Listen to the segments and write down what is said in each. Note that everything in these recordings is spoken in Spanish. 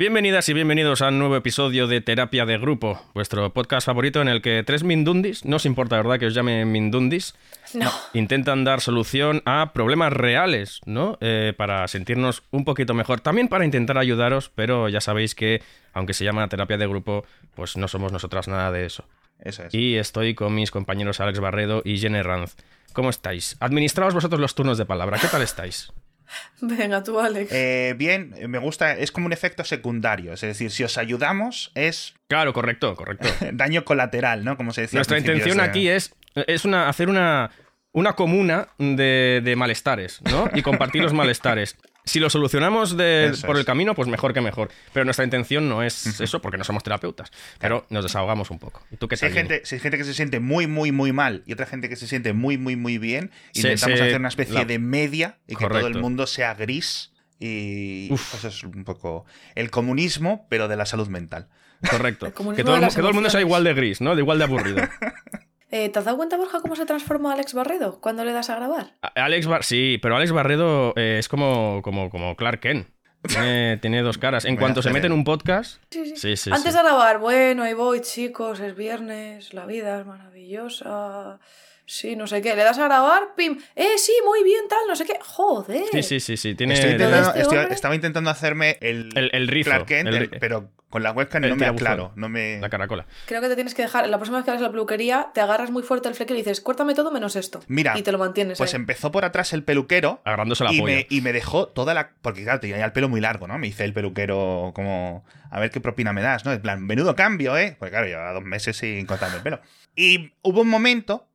Bienvenidas y bienvenidos a un nuevo episodio de Terapia de Grupo, vuestro podcast favorito en el que tres mindundis, no os importa, ¿verdad? Que os llame mindundis, No. intentan dar solución a problemas reales, ¿no? Eh, para sentirnos un poquito mejor. También para intentar ayudaros, pero ya sabéis que, aunque se llama terapia de grupo, pues no somos nosotras nada de eso. Eso es. Y estoy con mis compañeros Alex Barredo y Jenny Ranz. ¿Cómo estáis? Administraos vosotros los turnos de palabra. ¿Qué tal estáis? Venga, tú, Alex. Eh, bien, me gusta, es como un efecto secundario. Es decir, si os ayudamos, es Claro, correcto, correcto. daño colateral, ¿no? Como se decía. Nuestra intención o sea, aquí es, es una, hacer una, una comuna de, de malestares, ¿no? Y compartir los malestares. Si lo solucionamos de- Eso por el camino, pues mejor que mejor. Pero nuestra intención no es eso, porque no somos terapeutas. Pero nos desahogamos un poco. ¿Y tú qué Si hay, gente, si hay gente que se siente muy, muy, muy mal y otra gente que se siente muy, muy, muy bien, Se- intentamos se- hacer una especie la- de media y que todo el Correcto. mundo sea gris. Y Uf. pues es un poco el comunismo, pero de la salud mental. Correcto. Que todo, que todo el mundo sea igual de gris, ¿no? De igual de aburrido. Eh, ¿Te has dado cuenta, Borja, cómo se transforma Alex Barredo cuando le das a grabar? Alex Bar sí, pero Alex Barredo eh, es como, como, como Clark Kent. Tiene, tiene dos caras. En Voy cuanto se mete en un podcast. Sí, sí. Sí, sí. Antes sí. de grabar, bueno, ahí voy, chicos, es viernes, la vida es maravillosa. Sí, no sé qué. Le das a grabar, pim. Eh, sí, muy bien, tal, no sé qué. Joder. Sí, sí, sí, sí. Tiene. Estoy Pero intentando- este estoy- estaba intentando hacerme el, El- el rizo, Clark Kent, el el- ri- pero con la webcam no me aclaro. No me... La caracola. Creo que te tienes que dejar, la próxima vez que hagas la peluquería, te agarras muy fuerte el fleque y dices, cuértame todo menos esto. Mira, Y te lo mantienes. Pues ahí. empezó por atrás el peluquero Agarrándose la y polla. me, y me dejó toda la. Porque claro, tenía ya el pelo muy largo, ¿no? Me hice el peluquero como. A ver qué propina me das, ¿no? En plan, menudo cambio, ¿eh? Porque claro, llevaba dos meses sin cortarme el pelo. Y hubo un momento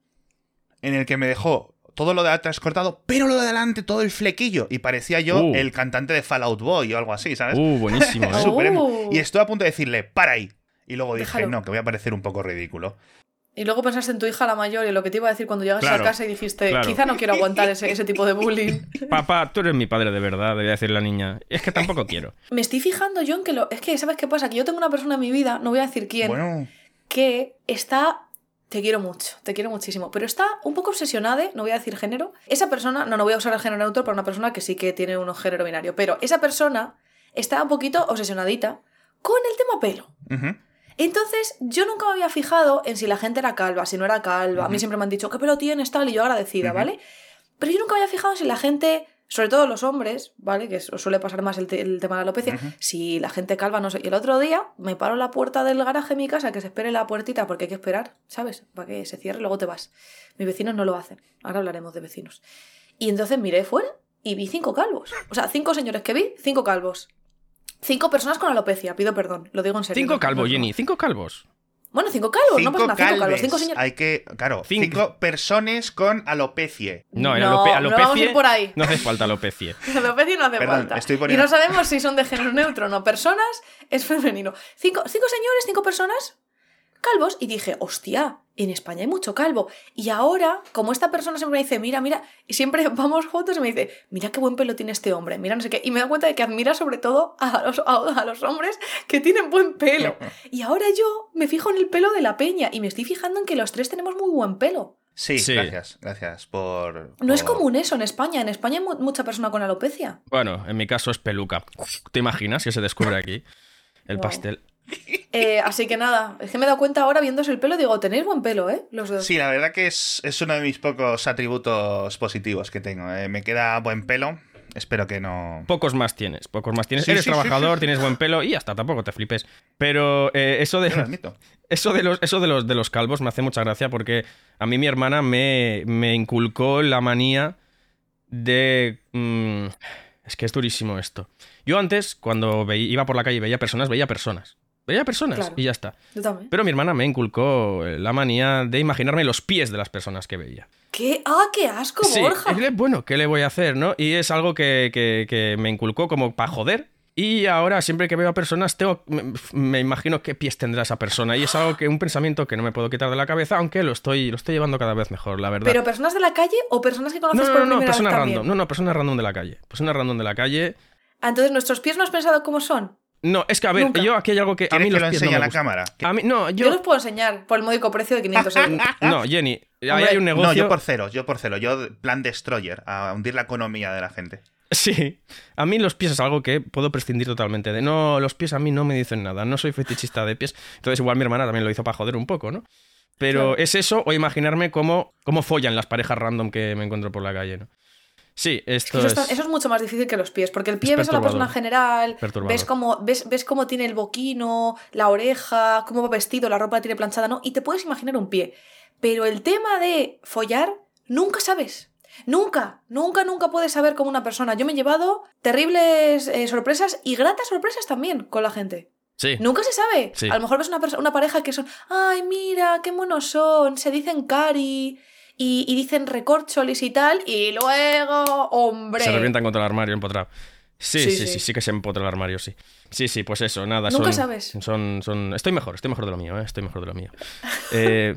en el que me dejó todo lo de atrás cortado, pero lo de adelante, todo el flequillo. Y parecía yo Uh. el cantante de Fallout Boy o algo así, ¿sabes? Uh, buenísimo, ¿eh? Supremo. Y estoy a punto de decirle, para ahí. Y luego dije, Déjalo. no, que voy a parecer un poco ridículo. Y luego pensaste en tu hija la mayor y lo que te iba a decir cuando llegas Claro, a casa y dijiste, claro. quizá no quiero aguantar ese, ese tipo de bullying. Papá, tú eres mi padre de verdad, debía decir la niña. Es que tampoco quiero. Me estoy fijando yo en que lo... Es que, ¿sabes qué pasa? Que yo tengo una persona en mi vida, no voy a decir quién, Bueno, que está... Te quiero mucho, te quiero muchísimo, pero está un poco obsesionada, no voy a decir género. Esa persona, no, no voy a usar el género neutro para una persona que sí que tiene un género binario, pero esa persona está un poquito obsesionadita con el tema pelo. Entonces, yo nunca me había fijado en si la gente era calva, si no era calva. A mí siempre me han dicho, ¿qué pelo tienes tal? Y yo agradecida. ¿vale? Pero yo nunca me había fijado en si la gente, sobre todo los hombres, ¿vale? Que suele pasar más el, te- el tema de la alopecia, si la gente calva, no sé. Y el otro día me paro en la puerta del garaje de mi casa, que se espere la puertita porque hay que esperar, ¿sabes? Para que se cierre y luego te vas. Mis vecinos no lo hacen. Ahora hablaremos de vecinos. Y entonces miré fuera y vi cinco calvos. O sea, cinco señores que vi, cinco calvos. Cinco personas con alopecia, pido perdón, lo digo en serio. Cinco calvos. Jenny, cinco calvos. Bueno, cinco calvos, no pasa nada, cinco calvos, cinco señores. Hay que, claro, Cinco. cinco, personas con alopecia. No, en No, alope- no alopecie. vamos a ir por ahí. No hace falta alopecia. Alopecia no hace Perdón, falta. estoy Y poniendo- no sabemos si son de género neutro o no. Personas es femenino. Cinco, cinco señores, cinco personas calvos. Y dije, hostia, en España hay mucho calvo. Y ahora, como esta persona siempre me dice, mira, mira, y siempre vamos juntos y me dice, mira qué buen pelo tiene este hombre, mira no sé qué. Y me da cuenta de que admira sobre todo a los, a, a los hombres que tienen buen pelo. Y ahora yo me fijo en el pelo de la peña y me estoy fijando en que los tres tenemos muy buen pelo. Sí, Sí. gracias, gracias por... No es común eso en España. En España hay mu- mucha persona con alopecia. Bueno, en mi caso es peluca. ¿Te imaginas que se descubre aquí el Wow. pastel? Eh, así que nada, es que me he dado cuenta ahora viéndose el pelo, digo, tenéis buen pelo, ¿eh? Los dos. Sí, la verdad que es, es uno de mis pocos atributos positivos que tengo. eh. Me queda buen pelo. Espero que no... Pocos más tienes, pocos más tienes. Sí, Eres sí, trabajador, sí. tienes buen pelo y hasta tampoco te flipes. Pero eh, eso de. Lo. Eso de los, eso de los, de los calvos me hace mucha gracia porque a mí mi hermana me, me inculcó la manía de... mm, es que es durísimo esto. Yo antes, cuando iba por la calle y veía personas, veía personas. Veía personas Claro. y ya está. Yo también. Pero mi hermana me inculcó la manía de imaginarme los pies de las personas que veía. ¿Qué? ¡Ah, qué asco, Sí, Borja! bueno, ¿qué le voy a hacer, no? Y es algo que, que- que me inculcó como para joder. Y ahora, siempre que veo a personas, tengo, me, me imagino qué pies tendrá esa persona. Y es algo que, un pensamiento que no me puedo quitar de la cabeza, aunque lo estoy, lo estoy llevando cada vez mejor, la verdad. ¿Pero personas de la calle o personas que conoces no, no, por no, no, primera personas vez random. también? No, no, personas random de la calle. Personas random de la calle. Entonces, ¿nuestros pies no has pensado cómo son? No, es que a ver, Nunca. yo aquí hay algo que a ¿Quieres mí que los lo pies no enseñe me a la cámara? A mí, no, Yo... yo... los puedo enseñar por el módico precio de 500 euros. No, Jenny, ahí Hombre, hay un negocio... No, yo por cero, yo por cero. Yo plan destroyer, a hundir la economía de la gente. Sí, a mí los pies es algo que puedo prescindir totalmente de. No, los pies a mí no me dicen nada, no soy fetichista de pies. Entonces igual mi hermana también lo hizo para joder un poco, ¿no? Pero Claro. es eso o imaginarme cómo, cómo follan las parejas random que me encuentro por la calle, ¿no? Sí, esto Eso, es... está- eso es mucho más difícil que los pies, porque el pie ves a la persona en general, ves cómo, ves, ves cómo tiene el boquino, la oreja, cómo va vestido, la ropa la tiene planchada, ¿no? Y te puedes imaginar un pie. Pero el tema de follar, nunca sabes. Nunca, nunca, nunca puedes saber cómo una persona. Yo me he llevado terribles eh, sorpresas y gratas sorpresas también con la gente. Sí. Nunca se sabe. Sí. A lo mejor ves una, una pareja que son, ay, mira, qué monos son, se dicen cari y, y dicen recorcholis y tal, y luego, hombre. Se revientan contra el armario empotrado. Sí, Sí, sí, sí, sí. sí, que se empotra el armario, sí. Sí, sí, pues eso, nada. Nunca son, sabes. Son, son... Estoy mejor, estoy mejor de lo mío, ¿eh? Estoy mejor de lo mío. Eh,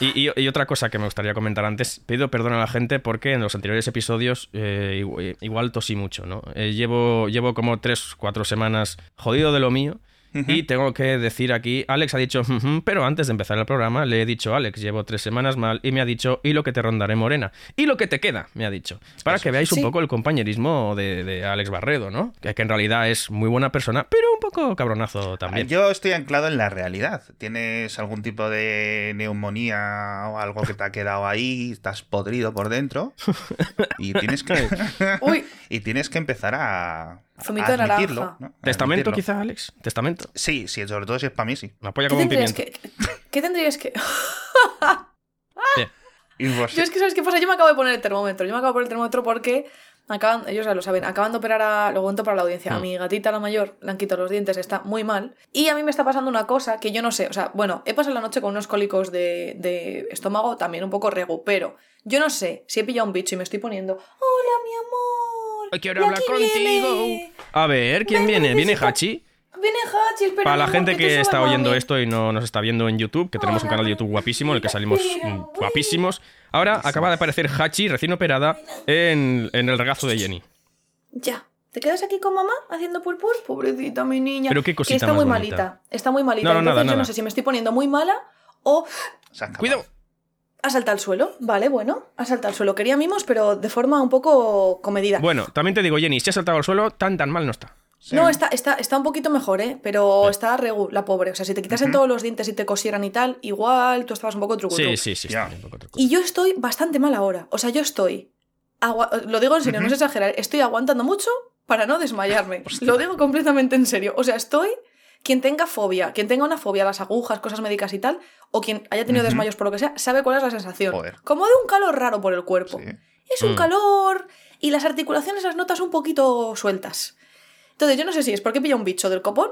y, y- y otra cosa que me gustaría comentar antes, pido perdón a la gente porque en los anteriores episodios eh, igu- igual tosí mucho, ¿no? Eh, llevo, llevo como tres, cuatro semanas jodido de lo mío. Y tengo que decir aquí, Alex ha dicho, pero antes de empezar el programa le he dicho, Alex, llevo tres semanas mal y me ha dicho, y lo que te rondaré morena. Y lo que te queda, me ha dicho. Para que veáis un poco el compañerismo de, de Alex Barredo, ¿no? Que, que en realidad es muy buena persona, pero un poco cabronazo también. Yo estoy anclado en la realidad. ¿Tienes algún tipo de neumonía o algo que te ha quedado ahí? Estás podrido por dentro. Y tienes que, Uy, y tienes que empezar a, Zumito de admitirlo. naranja. ¿no? ¿Testamento admitirlo. quizá, Alex? ¿Testamento? Sí, sí, sobre todo si es para mí, sí. Me apoya ¿qué como un pimiento. que, ¿qué tendrías que...? Pues, Yo es que, ¿sabes qué pasa? Yo me acabo de poner el termómetro. Yo me acabo de poner el termómetro porque acaban, ellos ya lo saben, acaban de operar a, lo cuento para la audiencia, a Mm. mi gatita la mayor, le han quitado los dientes, está muy mal. Y a mí me está pasando una cosa que yo no sé, o sea, bueno, he pasado la noche con unos cólicos de, de estómago también un poco regu, pero yo no sé si he pillado un bicho y me estoy poniendo, hola mi amor. Hoy quiero hablar contigo. Viene, A ver, ¿quién Ven, viene? ¿Viene Hachi? viene Hachi, espera. Para la gente te que está oyendo mami". esto y no nos está viendo en YouTube, que tenemos un canal de YouTube guapísimo en el que salimos mm, guapísimos. Ahora acaba de aparecer Hachi, recién operada, en, en el regazo de Jenny. Ya. ¿Te quedas aquí con mamá haciendo pulpul? Pobrecita mi niña. Pero qué cosita que está más muy bonita. malita. Está muy malita. No, no, Entonces nada, yo nada. no sé si me estoy poniendo muy mala o. Cuidado. Ha saltado al suelo. Vale, bueno, ha saltado al suelo. Quería mimos, pero de forma un poco comedida. Bueno, también te digo, Jenny, si ha saltado al suelo, tan tan mal no está. Sí. No, está, está, está un poquito mejor, ¿eh? Pero está regu, la pobre. O sea, si te quitasen todos los dientes y te cosieran y tal, igual tú estabas un poco truco. Sí, sí, sí. Un poco truco. Y yo estoy bastante mal ahora. O sea, yo estoy. Lo digo en serio, no es exagerar. Estoy aguantando mucho para no desmayarme. Lo digo completamente en serio. O sea, estoy. Quien tenga fobia, quien tenga una fobia a las agujas, cosas médicas y tal, o quien haya tenido desmayos por lo que sea, sabe cuál es la sensación. Joder. Como de un calor raro por el cuerpo. Sí. Es un Mm. calor y las articulaciones las notas un poquito sueltas. Entonces, yo no sé si es porque pilla un bicho del copón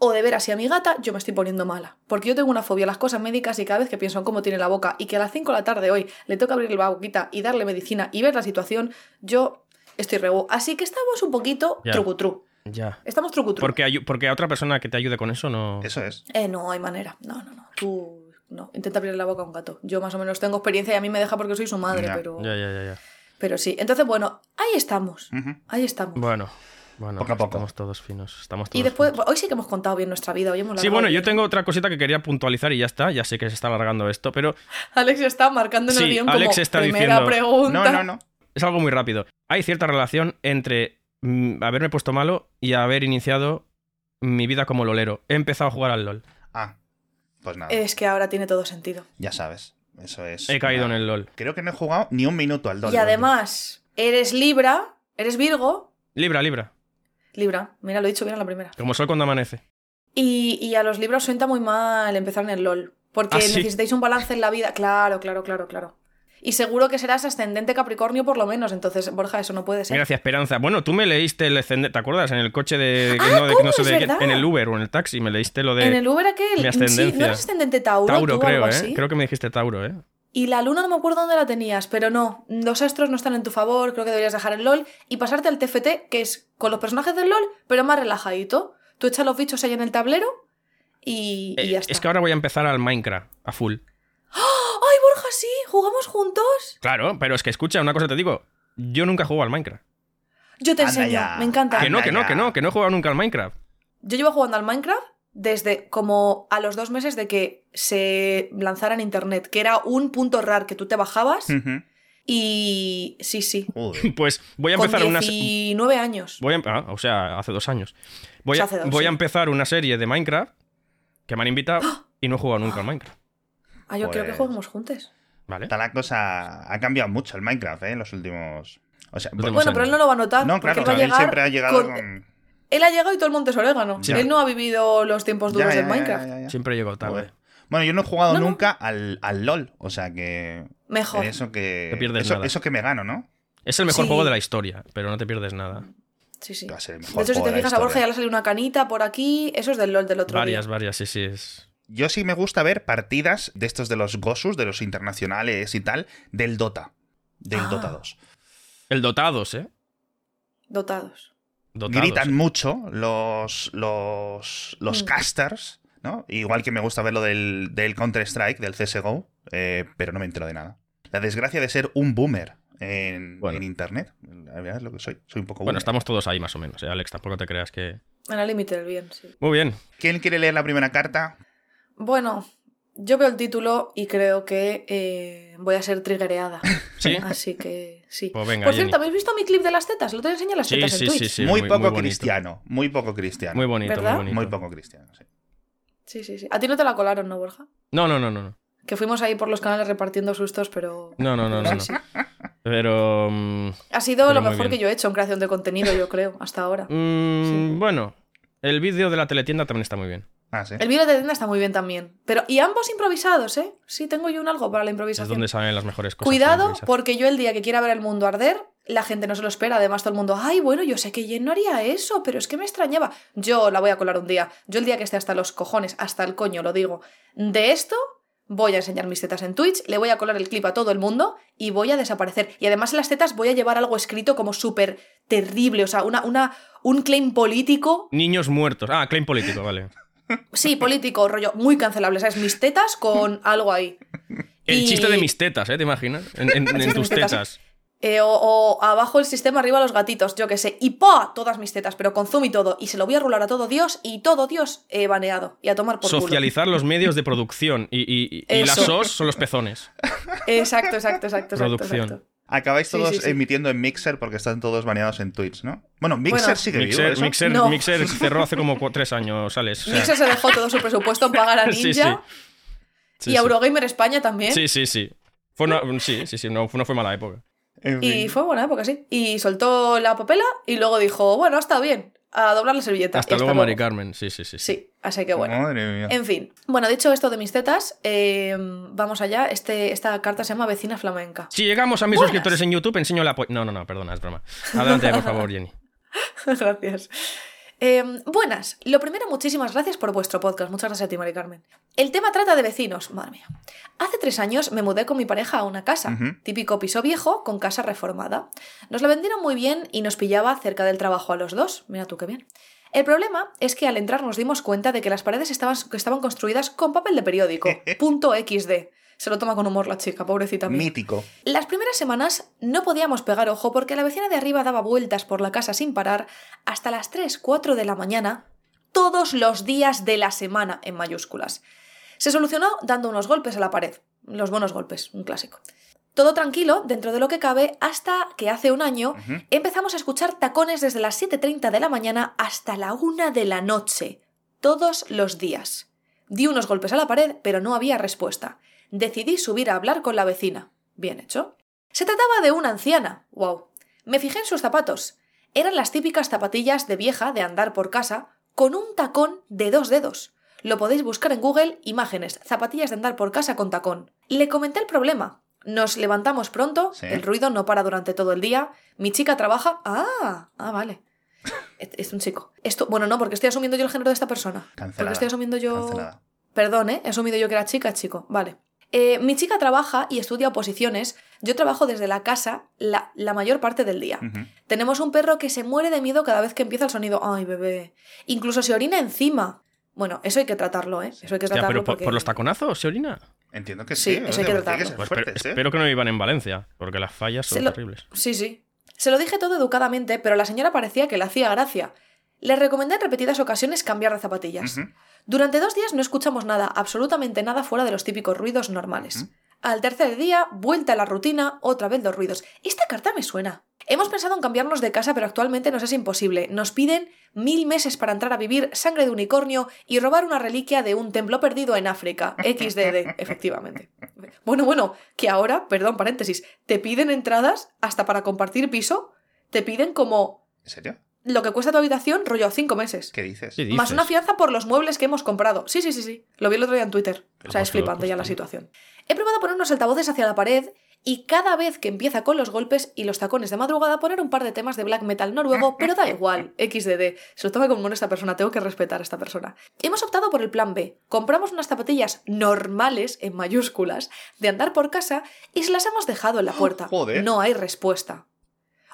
o de ver así a mi gata, yo me estoy poniendo mala. Porque yo tengo una fobia a las cosas médicas y cada vez que pienso en cómo tiene la boca y que a las 5 de la tarde hoy le toca abrir la boquita y darle medicina y ver la situación, yo estoy regu. Así que estamos un poquito Ya. trucutru. Ya. Estamos trucutru. Porque, porque a otra persona que te ayude con eso no. Eso es. Eh, no hay manera. No, no, no. Tú no. Intenta abrir la boca a un gato. Yo más o menos tengo experiencia y a mí me deja porque soy su madre, Ya. pero... Ya, ya, ya, ya. Pero sí. Entonces, bueno, ahí estamos. Ahí estamos. Bueno, bueno, Poco a poco. estamos todos finos. Estamos todos Y después, finos. hoy sí que hemos contado bien nuestra vida. Hoy hemos Sí, bueno, yo tengo otra cosita que quería puntualizar y ya está. Ya sé que se está alargando esto, pero Alex está marcando en el Sí, guion Alex como está primera diciendo- pregunta. No, no, no. es algo muy rápido. Hay cierta relación entre haberme puesto malo y haber iniciado mi vida como lolero. He empezado a jugar al LOL. Ah, pues nada. Es que ahora tiene todo sentido. Ya sabes. Eso es. He caído en el LOL. Creo que no he jugado ni un minuto al LOL. y además, eres Libra, eres Virgo. Libra, Libra. Libra, mira, lo he dicho bien a la primera. Como sol cuando amanece. Y, y a los Libra os sienta muy mal empezar en el LOL. Porque ¿Ah, sí? necesitáis un balance en la vida. Claro, claro, claro, claro. Y seguro que serás ascendente Capricornio por lo menos. Entonces, Borja, eso no puede ser. Gracias, Esperanza. Bueno, tú me leíste el ascendente, ¿te acuerdas? En el coche de. Ah, no, de- ¿cómo? no sé de. En el Uber o en el taxi me leíste lo de. En el Uber aquel. mi Sí. ¿no eres ascendente Tauro? Tauro, tú creo, ¿eh? así? Creo que me dijiste Tauro, ¿eh? Y la luna no me acuerdo dónde la tenías, pero no, los astros no están en tu favor, creo que deberías dejar el LOL y pasarte al TFT, que es con los personajes del LOL, pero más relajadito. Tú echas los bichos ahí en el tablero y, y Eh, ya está. Es que ahora voy a empezar al Minecraft, a full. ¡Ay, Borja, sí! ¿Jugamos juntos? Claro, pero es que escucha, una cosa te digo. Yo nunca he jugado al Minecraft. Yo te Anda enseño, ya. me encanta. Que no, que no, que no, que no he jugado nunca al Minecraft. Yo llevo jugando al Minecraft desde como a los dos meses de que se lanzara en internet, que era un punto rar que tú te bajabas. Y sí, sí. Joder. Pues voy a Con empezar una... se- 19 años. Voy a... ah, o sea, hace dos años. Voy, O a, sea, hace dos, voy a sí. empezar una serie de Minecraft que me han invitado y no he jugado nunca al Minecraft. Ah, yo quiero que Pues- juguemos juntos. ¿Vale? Está la cosa. Ha cambiado mucho el Minecraft, ¿eh? En los últimos. O sea, Últimos Bueno, pero él no lo va a notar. no, claro, él va a él siempre ha llegado con- con. Él ha llegado y todo el monte es orégano. Ya. Él no ha vivido los tiempos duros Ya, del ya, ya, Minecraft. ya, ya. Siempre llego tarde. Joder. Bueno, yo no he jugado No, no. nunca al, al LOL, o sea que. Mejor. Eso que. Te pierdes eso, nada. eso que me gano, ¿no? Es el mejor Sí. juego de la historia, pero no te pierdes nada. Sí, sí. Va a ser el De mejor hecho, si te de fijas a Borja ya le salió una canita por aquí. Eso es del LOL del otro Varias, día. varias, sí, sí. Es... Yo sí me gusta ver partidas de estos de los Gosus, de los internacionales y tal, del Dota. Del Ah. Dota 2. El Dotados, ¿eh? Dotados. Dotados. Gritan ¿eh? mucho los, los, los Mm. casters, ¿no? Igual que me gusta ver lo del, del Counter-Strike, del CSGO, eh, pero no me entero de nada. La desgracia de ser un boomer en, Bueno. en Internet. La verdad es lo que soy. Soy un poco Bueno, estamos todos ahí más o menos, ¿eh, Alex? Tampoco te creas que... En el límite del bien, sí. Muy bien. ¿Quién quiere leer la primera carta? Bueno, yo veo el título y creo que eh, voy a ser triggereada. ¿Sí? Así que sí. Pues venga, Por Jenny. cierto, ¿habéis visto mi clip de las tetas? Lo te enseño las Sí, tetas sí, en sí, Twitch. sí. muy, poco bonito. cristiano. Muy poco cristiano. Muy bonito, ¿Verdad? muy bonito. Muy poco cristiano, sí. Sí, sí, sí. A ti no te la colaron, ¿no, Borja? No, no, no, no. no. Que fuimos ahí por los canales repartiendo sustos, pero... No, no, no, no, Sí, no. sí. Pero... mm, Ha sido Pero lo muy mejor que yo he hecho en creación de contenido, yo creo, hasta ahora. mm, Sí. Bueno, el vídeo de la teletienda también está muy bien. Ah, sí. El vídeo de tienda está muy bien también. Pero, y ambos improvisados, ¿eh? Sí, tengo yo un algo para la Es improvisación. donde salen las mejores cosas. Cuidado, porque yo el día que quiera ver el mundo arder, la gente no se lo espera. Además, todo el mundo, ay, bueno, yo sé que Jen no haría eso, pero es que me extrañaba. Yo la voy a colar un día. Yo el día que esté hasta los cojones, hasta el coño, lo digo. De esto, voy a enseñar mis tetas en Twitch, le voy a colar el clip a todo el mundo y voy a desaparecer. Y además en las tetas voy a llevar algo escrito como súper terrible, o sea, una, una, un claim político. Niños muertos. Ah, claim político, vale. Sí, político, rollo, muy cancelable, ¿sabes? Mis tetas con algo ahí. El Y- chiste de mis tetas, ¿eh? ¿Te imaginas? En, tus tetas, tetas. Eh, o, o abajo el sistema, arriba los gatitos, yo que sé. Y ¡pa! Todas mis tetas, pero con zoom y todo. Y se lo voy a rular a todo Dios y todo Dios eh, baneado. Y a tomar por culo. Socializar los medios de producción. Y, y, y- y las. SOS son los pezones. Exacto, exacto, exacto. exacto, Producción. exacto. Acabáis todos sí, sí. emitiendo en Mixer porque están todos baneados en Twitch, ¿no? Bueno, Mixer Bueno, sigue vivo. Mixer, ¿eso? Mixer, No. Mixer cerró hace como tres años, ¿sales? O sea, Mixer se dejó todo su presupuesto en pagar a Ninja. Sí, sí. sí, y. Eurogamer España también. Sí, sí, sí. Fue una- sí, sí, sí, no, no fue mala época. En Y fue buena época, sí. Y soltó la papela y luego dijo, bueno, está bien. A doblar la servilleta. Hasta luego, Mari Carmen. Sí, sí, sí. sí. Sí, así que bueno. Madre mía. En fin, bueno, dicho esto de mis tetas, eh, vamos allá. Este, esta carta se llama Vecina Flamenca. Si llegamos a mis Buenas. suscriptores en YouTube, enseño la... No, no, no, perdona, es broma. Adelante, por favor, Jenny. gracias. Eh, buenas, lo primero, muchísimas gracias por vuestro podcast. Muchas gracias a ti, Mari Carmen. El tema trata de vecinos, madre mía. Hace tres años me mudé con mi pareja a una casa, típico piso viejo con casa reformada. Nos la vendieron muy bien y nos pillaba cerca del trabajo a los dos. Mira tú qué bien. El problema es que al entrar nos dimos cuenta de que las paredes estaban, estaban construidas con papel de periódico. punto XD. Se lo toma con humor la chica, pobrecita mía. Mítico. Las primeras semanas no podíamos pegar ojo porque la vecina de arriba daba vueltas por la casa sin parar hasta las 3, 4 de la mañana, todos los días de la semana en mayúsculas. Se solucionó dando unos golpes a la pared, los buenos golpes, un clásico. Todo tranquilo, dentro de lo que cabe, hasta que hace un año empezamos a escuchar tacones desde las 7.30 de la mañana hasta la 1 de la noche, todos los días. Di unos golpes a la pared, pero no había respuesta. Decidí subir a hablar con la vecina. Bien hecho. Se trataba de una anciana. Wow. Me fijé en sus zapatos. Eran las típicas zapatillas de vieja de andar por casa, con un tacón de dos dedos. Lo podéis buscar en Google, imágenes, zapatillas de andar por casa con tacón. Le comenté el problema. Nos levantamos pronto, Sí. el ruido no para durante todo el día. Mi chica trabaja. Ah, ah, vale. Es, es un chico. Esto, bueno, no, porque estoy asumiendo yo el género de esta persona. Porque Cancelada. estoy asumiendo yo. Cancelada. Perdón, ¿eh? He asumido yo que era chica, chico. Vale. Eh, mi chica trabaja y estudia oposiciones. Yo trabajo desde la casa la, la mayor parte del día. Tenemos un perro que se muere de miedo cada vez que empieza el sonido. Ay, bebé. Incluso se orina encima. Bueno, eso hay que tratarlo, ¿eh? Eso hay que tratarlo pero por, porque... por los taconazos, ¿se orina? Entiendo que Sí, sí. eso hay que tratarlo. Pues fuertes, espero, ¿eh? espero que no iban en Valencia, porque las fallas son lo- terribles. Sí, sí. Se lo dije todo educadamente, pero la señora parecía que le hacía gracia. Le recomendé en repetidas ocasiones cambiar de zapatillas. Durante dos días no escuchamos nada, absolutamente nada fuera de los típicos ruidos normales. Al tercer día, vuelta a la rutina, otra vez los ruidos. Esta carta me suena. Hemos pensado en cambiarnos de casa, pero actualmente nos es imposible. Nos piden mil meses para entrar a vivir sangre de unicornio y robar una reliquia de un templo perdido en África. XDD, efectivamente. Bueno, bueno, que ahora, perdón, paréntesis, te piden entradas hasta para compartir piso. Te piden como ¿En serio? Lo que cuesta tu habitación, rollo cinco meses. ¿Qué dices? ¿Qué Más una fianza por los muebles que hemos comprado. Sí, sí, sí, sí. Lo vi el otro día en Twitter. O sea, es pues, flipante pues, ya la situación. He probado poner unos altavoces hacia la pared y cada vez que empieza con los golpes y los tacones de madrugada poner un par de temas de black metal noruego, pero da igual, XDD. Se lo toma como esta persona, tengo que respetar a esta persona. Hemos optado por el plan B. Compramos unas zapatillas normales, en mayúsculas, de andar por casa y se las hemos dejado en la puerta. Joder. No hay respuesta.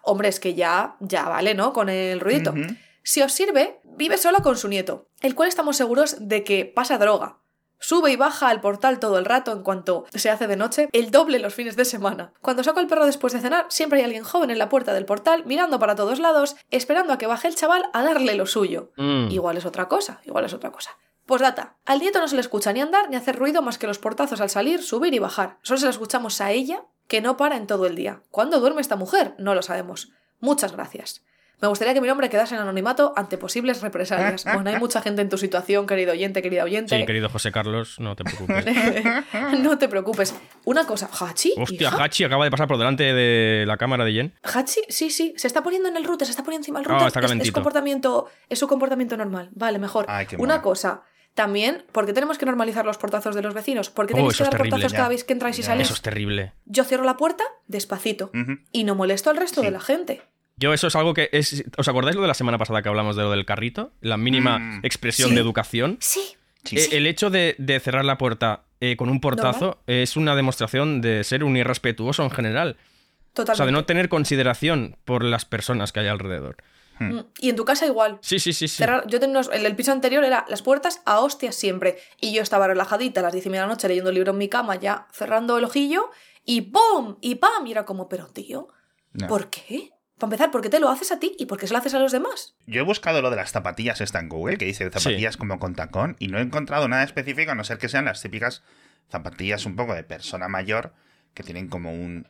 Hombre, es que ya, ya vale, ¿no? Con el ruidito. Si os sirve, vive sola con su nieto, el cual estamos seguros de que pasa droga. Sube y baja al portal todo el rato en cuanto se hace de noche, el doble los fines de semana. Cuando saco al perro después de cenar, siempre hay alguien joven en la puerta del portal, mirando para todos lados, esperando a que baje el chaval a darle lo suyo. Mm. Igual es otra cosa, igual es otra cosa. Pues data, al nieto no se le escucha ni andar ni hacer ruido más que los portazos al salir, subir y bajar. Solo se la escuchamos a ella, que no para en todo el día. ¿Cuándo duerme esta mujer? No lo sabemos. Muchas gracias. Me gustaría que mi nombre quedase en anonimato ante posibles represalias. Bueno, hay mucha gente en tu situación, querido oyente, querida oyente. Sí, querido José Carlos, no te preocupes. no te preocupes. Una cosa, ¿Hachi? Hostia, hija? Hachi acaba de pasar por delante de la cámara de Jen. Hachi, sí, sí, se está poniendo en el router, se está poniendo encima del Ah, router. está Es- es, calentito. comportamiento, es su comportamiento normal. Vale, mejor. Ay, qué Una cosa, también, ¿por qué tenemos que normalizar los portazos de los vecinos? ¿Por qué Oh, tenéis eso que dar terrible, portazos ya. cada vez que entráis y Ya. salís? Eso es terrible. Yo cierro la puerta despacito y no molesto al resto Sí. de la gente. Yo eso es algo que es... ¿Os acordáis lo de la semana pasada que hablamos de lo del carrito? La mínima Mm. expresión Sí. de educación. Sí. Sí, Eh, sí. el hecho de, de cerrar la puerta eh, con un portazo es una demostración de ser un irrespetuoso en general. O Totalmente. sea, de no tener consideración por las personas que hay alrededor. Mm, Y en tu casa igual. Sí, sí, sí, sí. Cerrar- yo tenía unos- el, el piso anterior era las puertas a hostias siempre. Y yo estaba relajadita a las 10 y media de la noche leyendo el libro en mi cama, ya cerrando el ojillo, y ¡pum! y ¡pam! Y era como, pero tío, No. ¿por qué? Para empezar, ¿por qué te lo haces a ti y por qué se lo haces a los demás? Yo he buscado lo de las zapatillas esta en Google, que dice zapatillas como con tacón, y no he encontrado nada específico, a no ser que sean las típicas zapatillas un poco de persona mayor, que tienen como un,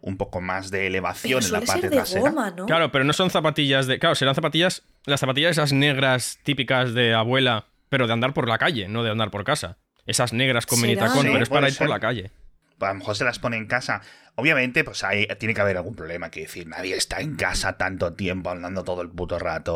un poco más de Pero elevación en la parte ser de trasera. goma, ¿no? Claro, pero no son zapatillas de. Claro, serán zapatillas. Las zapatillas esas negras típicas de abuela, pero de andar por la calle, no de andar por casa. Esas negras con ¿Será? minitacón, Sí, pero es para ir por la calle. A lo mejor se las pone en casa. Obviamente, pues ahí tiene que haber algún problema. Que decir, nadie está en casa tanto tiempo hablando todo el puto rato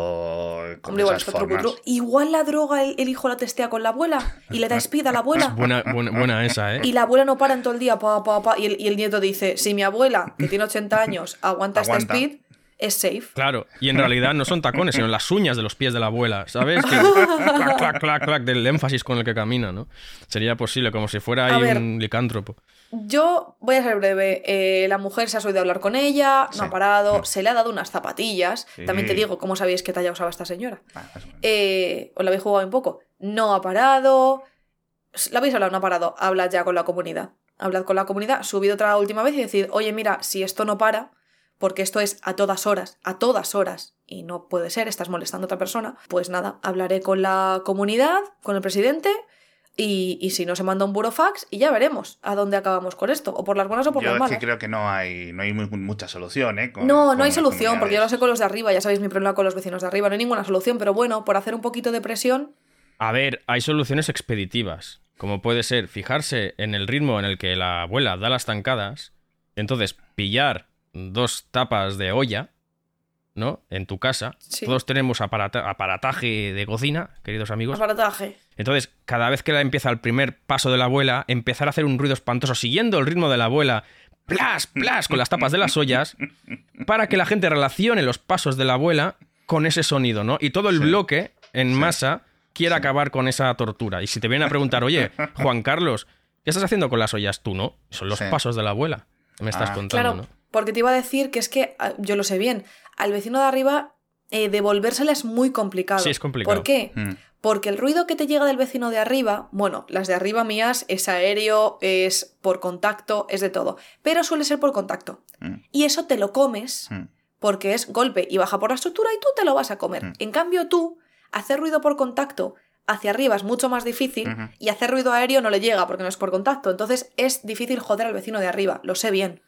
con Hombre, igual esas formas. la droga el, el hijo la testea con la abuela y le da speed a la abuela. Buena, buena, buena esa, ¿eh? Y la abuela no para en todo el día, pa, pa, pa, y, el, y el nieto dice, si mi abuela, que tiene 80 años, aguanta, Aguanta. este speed, es safe. Claro, y en realidad no son tacones, sino las uñas de los pies de la abuela, ¿sabes? Que clac, clac, clac, clac, del énfasis con el que camina, ¿no? Sería posible, como si fuera ahí ver. un licántropo. Yo voy a ser breve. eh, la mujer se ha oído hablar con ella, no Sí. ha parado, se le ha dado unas zapatillas. Sí. También te digo, ¿cómo sabéis qué talla usaba esta señora? Ah, más o menos. Eh, ¿Os la habéis jugado un poco? No ha parado. La habéis hablado, no ha parado. Hablad ya con la comunidad. Hablad con la comunidad, subid otra última vez y decid, oye, mira, si esto no para, porque esto es a todas horas, a todas horas, y no puede ser, estás molestando a otra persona, pues nada, hablaré con la comunidad, con el presidente, y, y si no se manda un burofax, y ya veremos a dónde acabamos con esto, o por las buenas o por Yo las es malas. que creo que no hay, no hay muy- mucha solución, ¿eh? Con- No, con no hay solución, porque yo lo sé con los de arriba, ya sabéis mi problema con los vecinos de arriba, no hay ninguna solución, pero bueno, por hacer un poquito de presión, A ver, hay soluciones expeditivas, como puede ser fijarse en el ritmo en el que la abuela da las tancadas, entonces pillar dos tapas de olla, ¿no? En tu casa. Sí. Todos tenemos aparata- aparataje de cocina, queridos amigos. aparataje. Entonces, cada vez que la empieza el primer paso de la abuela, empezar a hacer un ruido espantoso siguiendo el ritmo de la abuela, plas, plas, con las tapas de las ollas, para que la gente relacione los pasos de la abuela con ese sonido, ¿no? Y todo el Sí. bloque en masa quiere acabar con esa tortura. Y si te vienen a preguntar, oye, Juan Carlos, ¿qué estás haciendo con las ollas tú, no? Son los Sí. pasos de la abuela. Me estás Ah. contando, Claro, ¿no? Porque te iba a decir que es que, ah, yo lo sé bien, al vecino de arriba eh, devolvérsela es muy complicado. Sí, es complicado. ¿Por qué? Mm. Porque el ruido que te llega del vecino de arriba, bueno, las de arriba mías es aéreo, es por contacto, es de todo, pero suele ser por contacto. Mm. Y eso te lo comes Mm. porque es golpe y baja por la estructura y tú te lo vas a comer. Mm. En cambio tú, hacer ruido por contacto hacia arriba es mucho más difícil y hacer ruido aéreo no le llega porque no es por contacto. Entonces es difícil joder al vecino de arriba, lo sé bien.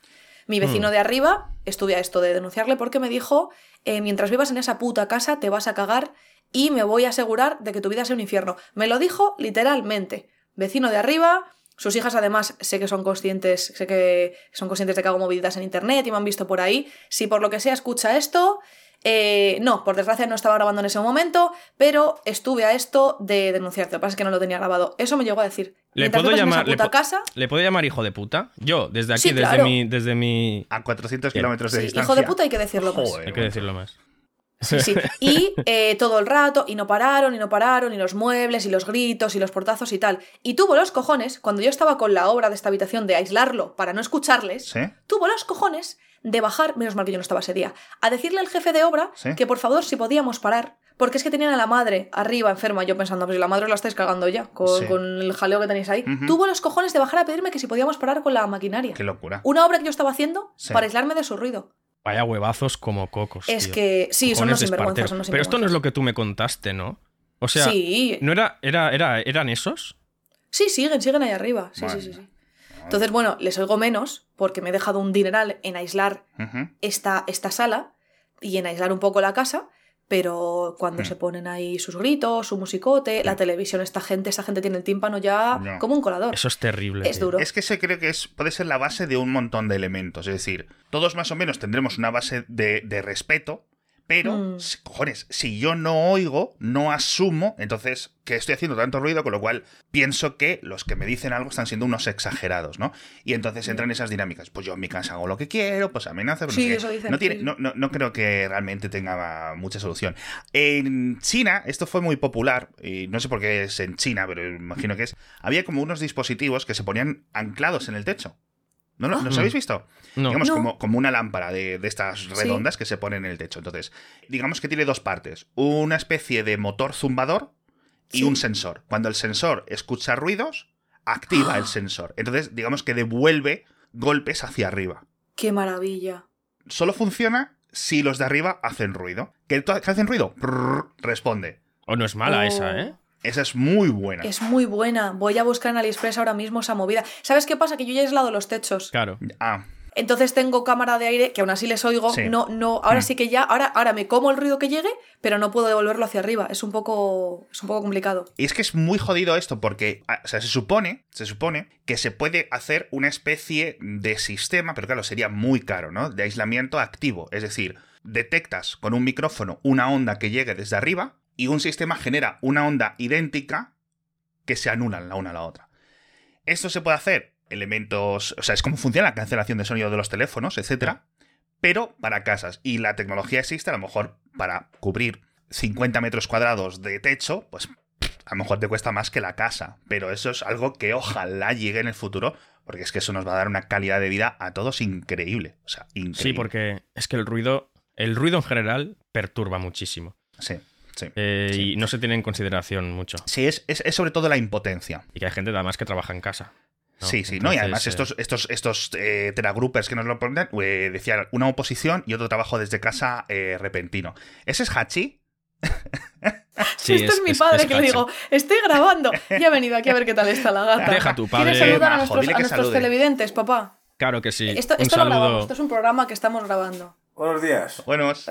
Mi vecino Mm. de arriba, estuve a esto de denunciarle porque me dijo, eh, mientras vivas en esa puta casa te vas a cagar y me voy a asegurar de que tu vida sea un infierno. Me lo dijo literalmente. Vecino de arriba, sus hijas además sé que son conscientes, sé que son conscientes de que hago movidas en internet y me han visto por ahí. Si por lo que sea escucha esto, eh, no, por desgracia no estaba grabando en ese momento, pero estuve a esto de denunciarte. Lo que pasa es que no lo tenía grabado. Eso me llegó a decir. ¿Le puedo llamar- le puta po- casa, ¿Le puedo llamar hijo de puta? Yo, desde aquí, Sí, desde, claro. mi, desde mi... A 400 Bien. kilómetros de sí, distancia. hijo de puta hay que decirlo más. Joder. Hay que decirlo más. Sí, sí. Y eh, todo el rato, y no pararon, y no pararon, y los muebles, y los gritos, y los portazos y tal. Y tuvo los cojones, cuando yo estaba con la obra de esta habitación de aislarlo para no escucharles, ¿Sí? tuvo los cojones de bajar, menos mal que yo no estaba ese día, a decirle al jefe de obra Sí. que por favor si podíamos parar, porque es que tenían a la madre arriba enferma, yo pensando, pues si la madre la estáis cagando ya, con, Sí. con el jaleo que tenéis ahí. Tuvo los cojones de bajar a pedirme que si podíamos parar con la maquinaria. Qué locura. Una obra que yo estaba haciendo Sí. para aislarme de su ruido. Vaya huevazos como cocos. es tío. que sí, son los sinvergüenzas, son los Pero esto no es lo que tú me contaste, ¿no? O sea, sí, ¿no era, era, era, eran esos? sí, siguen, siguen ahí arriba. Sí, sí, sí. Entonces, bueno, les oigo menos porque me he dejado un dineral en aislar esta, esta sala y en aislar un poco la casa, pero cuando Hmm. se ponen ahí sus gritos, su musicote, la televisión, esta gente, esta gente tiene el tímpano ya como un colador. Eso es terrible. Es tío. duro. Es que ese creo que es, puede ser la base de un montón de elementos. Es decir, todos más o menos tendremos una base de, de respeto, pero, Mm. cojones, si yo no oigo, no asumo, entonces que estoy haciendo tanto ruido, con lo cual pienso que los que me dicen algo están siendo unos exagerados, ¿no? Y entonces entran esas dinámicas. Pues yo en mi casa hago lo que quiero, pues amenaza, pero no Sí, sé qué. eso dicen, no, tiene, sí. no, no, no creo que realmente tenga mucha solución. En China, esto fue muy popular, y no sé por qué es en China, pero imagino que es. Había como unos dispositivos que se ponían anclados en el techo. ¿No, no, Ah. ¿Los habéis visto? No. Digamos, No. como, como una lámpara de, de estas redondas que se ponen en el techo. Entonces, digamos que tiene dos partes. Una especie de motor zumbador y Sí. un sensor. Cuando el sensor escucha ruidos, activa el sensor. Entonces, digamos que devuelve golpes hacia arriba Qué maravilla. solo funciona si los de arriba hacen ruido. ¿Que, to- que hacen ruido? Prrr, responde. O no es mala Oh. esa, ¿eh? Esa es muy buena. Es muy buena. Voy a buscar en AliExpress ahora mismo esa movida. ¿Sabes qué pasa? Que yo ya he aislado los techos. Claro. Ah, Entonces tengo cámara de aire, que aún así les oigo. Sí. No, no, ahora Mm. sí que ya, ahora, ahora me como el ruido que llegue, pero no puedo devolverlo hacia arriba. Es un poco. Es un poco complicado. y es que es muy jodido esto porque, ah, o sea, se supone, se supone que se puede hacer una especie de sistema, pero claro, sería muy caro, ¿no? De aislamiento activo. Es decir, detectas con un micrófono una onda que llegue desde arriba y un sistema genera una onda idéntica que se anulan la una a la otra. Esto se puede hacer elementos, o sea, es como funciona la cancelación de sonido de los teléfonos, etcétera, pero para casas. Y la tecnología existe a lo mejor para cubrir 50 metros cuadrados de techo, pues a lo mejor te cuesta más que la casa, pero eso es algo que ojalá llegue en el futuro, porque es que eso nos va a dar una calidad de vida a todos increíble, o sea, increíble. Sí, porque es que el ruido, el ruido en general perturba muchísimo. Sí, sí. Eh, Sí. Y no se tiene en consideración mucho. Sí, es, es- es sobre todo la impotencia. Y que hay gente además que trabaja en casa. ¿no? Sí, sí, no, y además eh, estos, estos, estos eh, teragroupers que nos lo ponen, eh, decían una oposición y otro trabajo desde casa eh, repentino. ¿Ese es Hachi? Sí, este es, es- mi padre es que le digo, estoy grabando. Y ha venido aquí a ver qué tal está la gata. Deja a tu ¿Quieres padre- saludar Majo, a nuestros, a televidentes, papá? Claro que sí. Esto, Un esto lo grabamos, esto es un programa que estamos grabando. Buenos días. Buenos.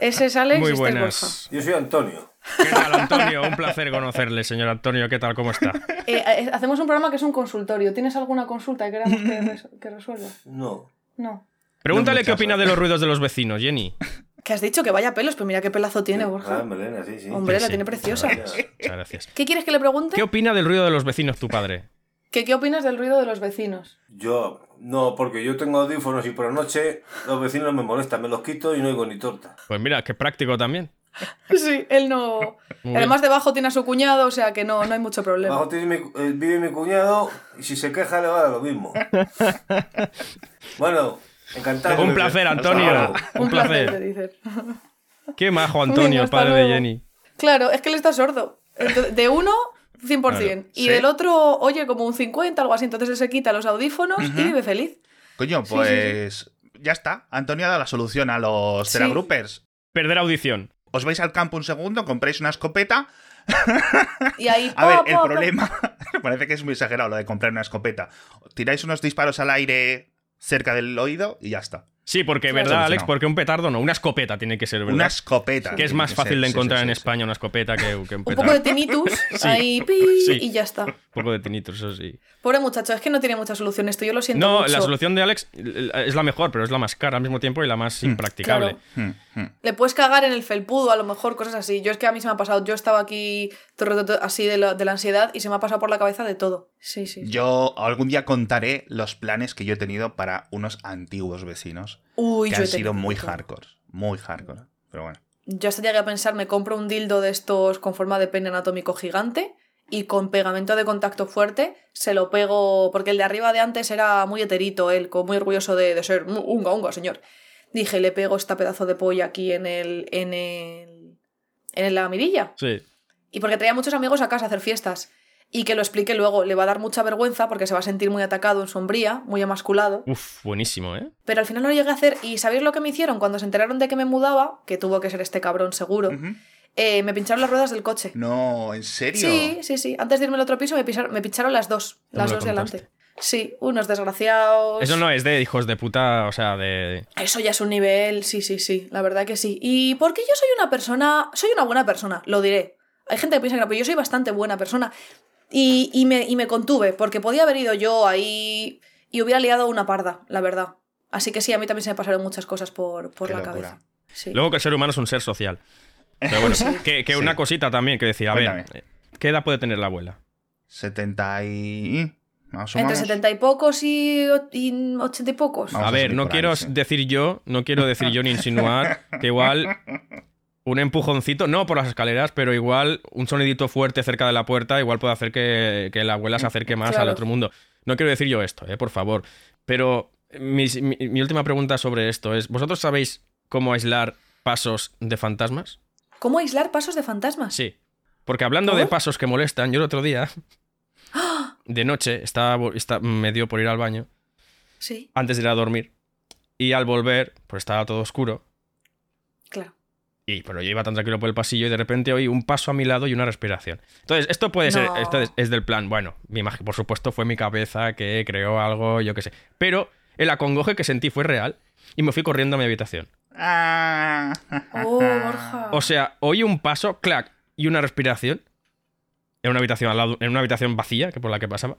Ese es Alex Muy y este buenas. Yo soy Antonio. ¿Qué tal, Antonio? Un placer conocerle, señor Antonio. ¿Qué tal? ¿Cómo está? Eh, eh, hacemos un programa que es un consultorio. ¿Tienes alguna consulta que queramos que, res- que resuelva? No. No. Pregúntale No qué opina de los ruidos de los vecinos, Jenny. Que has dicho que vaya pelos, pero mira qué pelazo tiene, Borja. Ah, Melena, sí, sí. Hombre, Sí, la sí. tiene preciosa. Gracias. Muchas gracias. ¿Qué quieres que le pregunte? ¿Qué opina del ruido de los vecinos tu padre? ¿Que ¿Qué opinas del ruido de los vecinos? Yo, no, porque yo tengo audífonos y por la noche los vecinos me molestan, me los quito y no oigo ni torta. Pues mira, qué práctico también. Sí, él no. Muy bien. Además, debajo tiene a su cuñado, o sea que no, no hay mucho problema. Abajo tiene mi- eh, vive mi cuñado y si se queja le va a dar lo mismo. bueno, encantado. Un placer, Antonio. Un placer. Qué majo, Antonio, hasta padre de. Jenny. Claro, es que él está sordo. Entonces, de uno, 100%. Claro. Y Sí. del otro, oye, como un 50, algo así. Entonces él se quita los audífonos y vive feliz. Coño, Sí, sí, pues ya está. Antonio ha dado la solución a los Sí. teragroupers. Perder audición. Os vais al campo un segundo, compráis una escopeta Y ahí. A ver, el problema. parece que es muy exagerado lo de comprar una escopeta. Tiráis unos disparos al aire cerca del oído y ya está. Sí, porque. ¿verdad, Alex? Porque un petardo no, una escopeta tiene que ser, ¿verdad? Una escopeta. que es más que fácil ser, de encontrar sí, en sí, España una escopeta que, que un Un petardo. poco de tinnitus, Sí. ahí pi, Sí. y ya está. Un poco de tinnitus, eso sí. Pobre muchacho, es que no tiene mucha solución esto, yo lo siento No, mucho. la solución de Alex es la mejor, pero es la más cara al mismo tiempo y la más impracticable. claro. Hmm, hmm. Le puedes cagar en el felpudo, a lo mejor, cosas así. Yo es que a mí se me ha pasado, yo estaba aquí todo así de la, de la ansiedad y se me ha pasado por la cabeza de todo. Sí, sí. Yo algún día contaré los planes que yo he tenido para unos antiguos vecinos Uy, que yo he han sido muy hardcore. Muy hardcore. Pero bueno. Yo hasta llegué a pensar, me compro un dildo de estos con forma de pene anatómico gigante y con pegamento de contacto fuerte se lo pego, porque el de arriba de antes era muy heterito, él, como muy orgulloso de, de ser "Mm, unga, unga, señor. Dije, le pego esta pedazo de polla aquí en el, en el, en la mirilla. Sí. Y porque traía muchos amigos a casa a hacer fiestas. Y que lo explique luego, le va a dar mucha vergüenza porque se va a sentir muy atacado en sombría, muy emasculado. Uf, buenísimo, ¿eh? Pero al final no lo llegué a hacer. ¿Y sabéis lo que me hicieron? Cuando se enteraron de que me mudaba, que tuvo que ser este cabrón seguro, eh, me pincharon las ruedas del coche. No, ¿en serio? Sí, sí, sí. Antes de irme al otro piso me pincharon, me pincharon las dos. Las dos de delante. Sí, unos desgraciados. Eso no es de hijos de puta, o sea, de... Eso ya es un nivel, sí, sí, sí, la verdad que sí. Y porque yo soy una persona, soy una buena persona, lo diré. Hay gente que piensa que no, pero yo soy bastante buena persona. Y, y me, y me contuve, porque podía haber ido yo ahí y hubiera liado una parda, la verdad. Así que sí, a mí también se me pasaron muchas cosas por, por la locura. cabeza. Sí. Luego que el ser humano es un ser social. Pero bueno, que, que Sí. una cosita también que decía, a ver, Cuéntame. ¿qué edad puede tener la abuela? 70 y... Más o Entre menos. setenta y pocos y, y ochenta y pocos. Vamos a ver, no quiero ahí, sí. decir yo, no quiero decir yo ni insinuar que igual un empujoncito, no por las escaleras, pero igual un sonidito fuerte cerca de la puerta igual puede hacer que, que la abuela se acerque más Claro. al otro mundo. No quiero decir yo esto, eh, por favor. Pero mi, mi última pregunta sobre esto es, ¿vosotros sabéis cómo aislar pasos de fantasmas? ¿Cómo aislar pasos de fantasmas? Sí. Porque hablando de pasos que molestan, yo el otro día, de noche, estaba, estaba, me dio por ir al baño Sí, antes de ir a dormir. Y al volver, pues estaba todo oscuro. claro. Y pero yo iba tan tranquilo por el pasillo y de repente oí un paso a mi lado y una respiración. Entonces, esto puede ser, esto es, es del plan. Bueno, mi imagi- por supuesto fue mi cabeza que creó algo, yo qué sé. Pero el acongoje que sentí fue real y me fui corriendo a mi habitación. Ah. Oh, Borja. O sea, oí un paso, clac, y una respiración en una habitación al lado, en una habitación vacía, que por la que pasaba.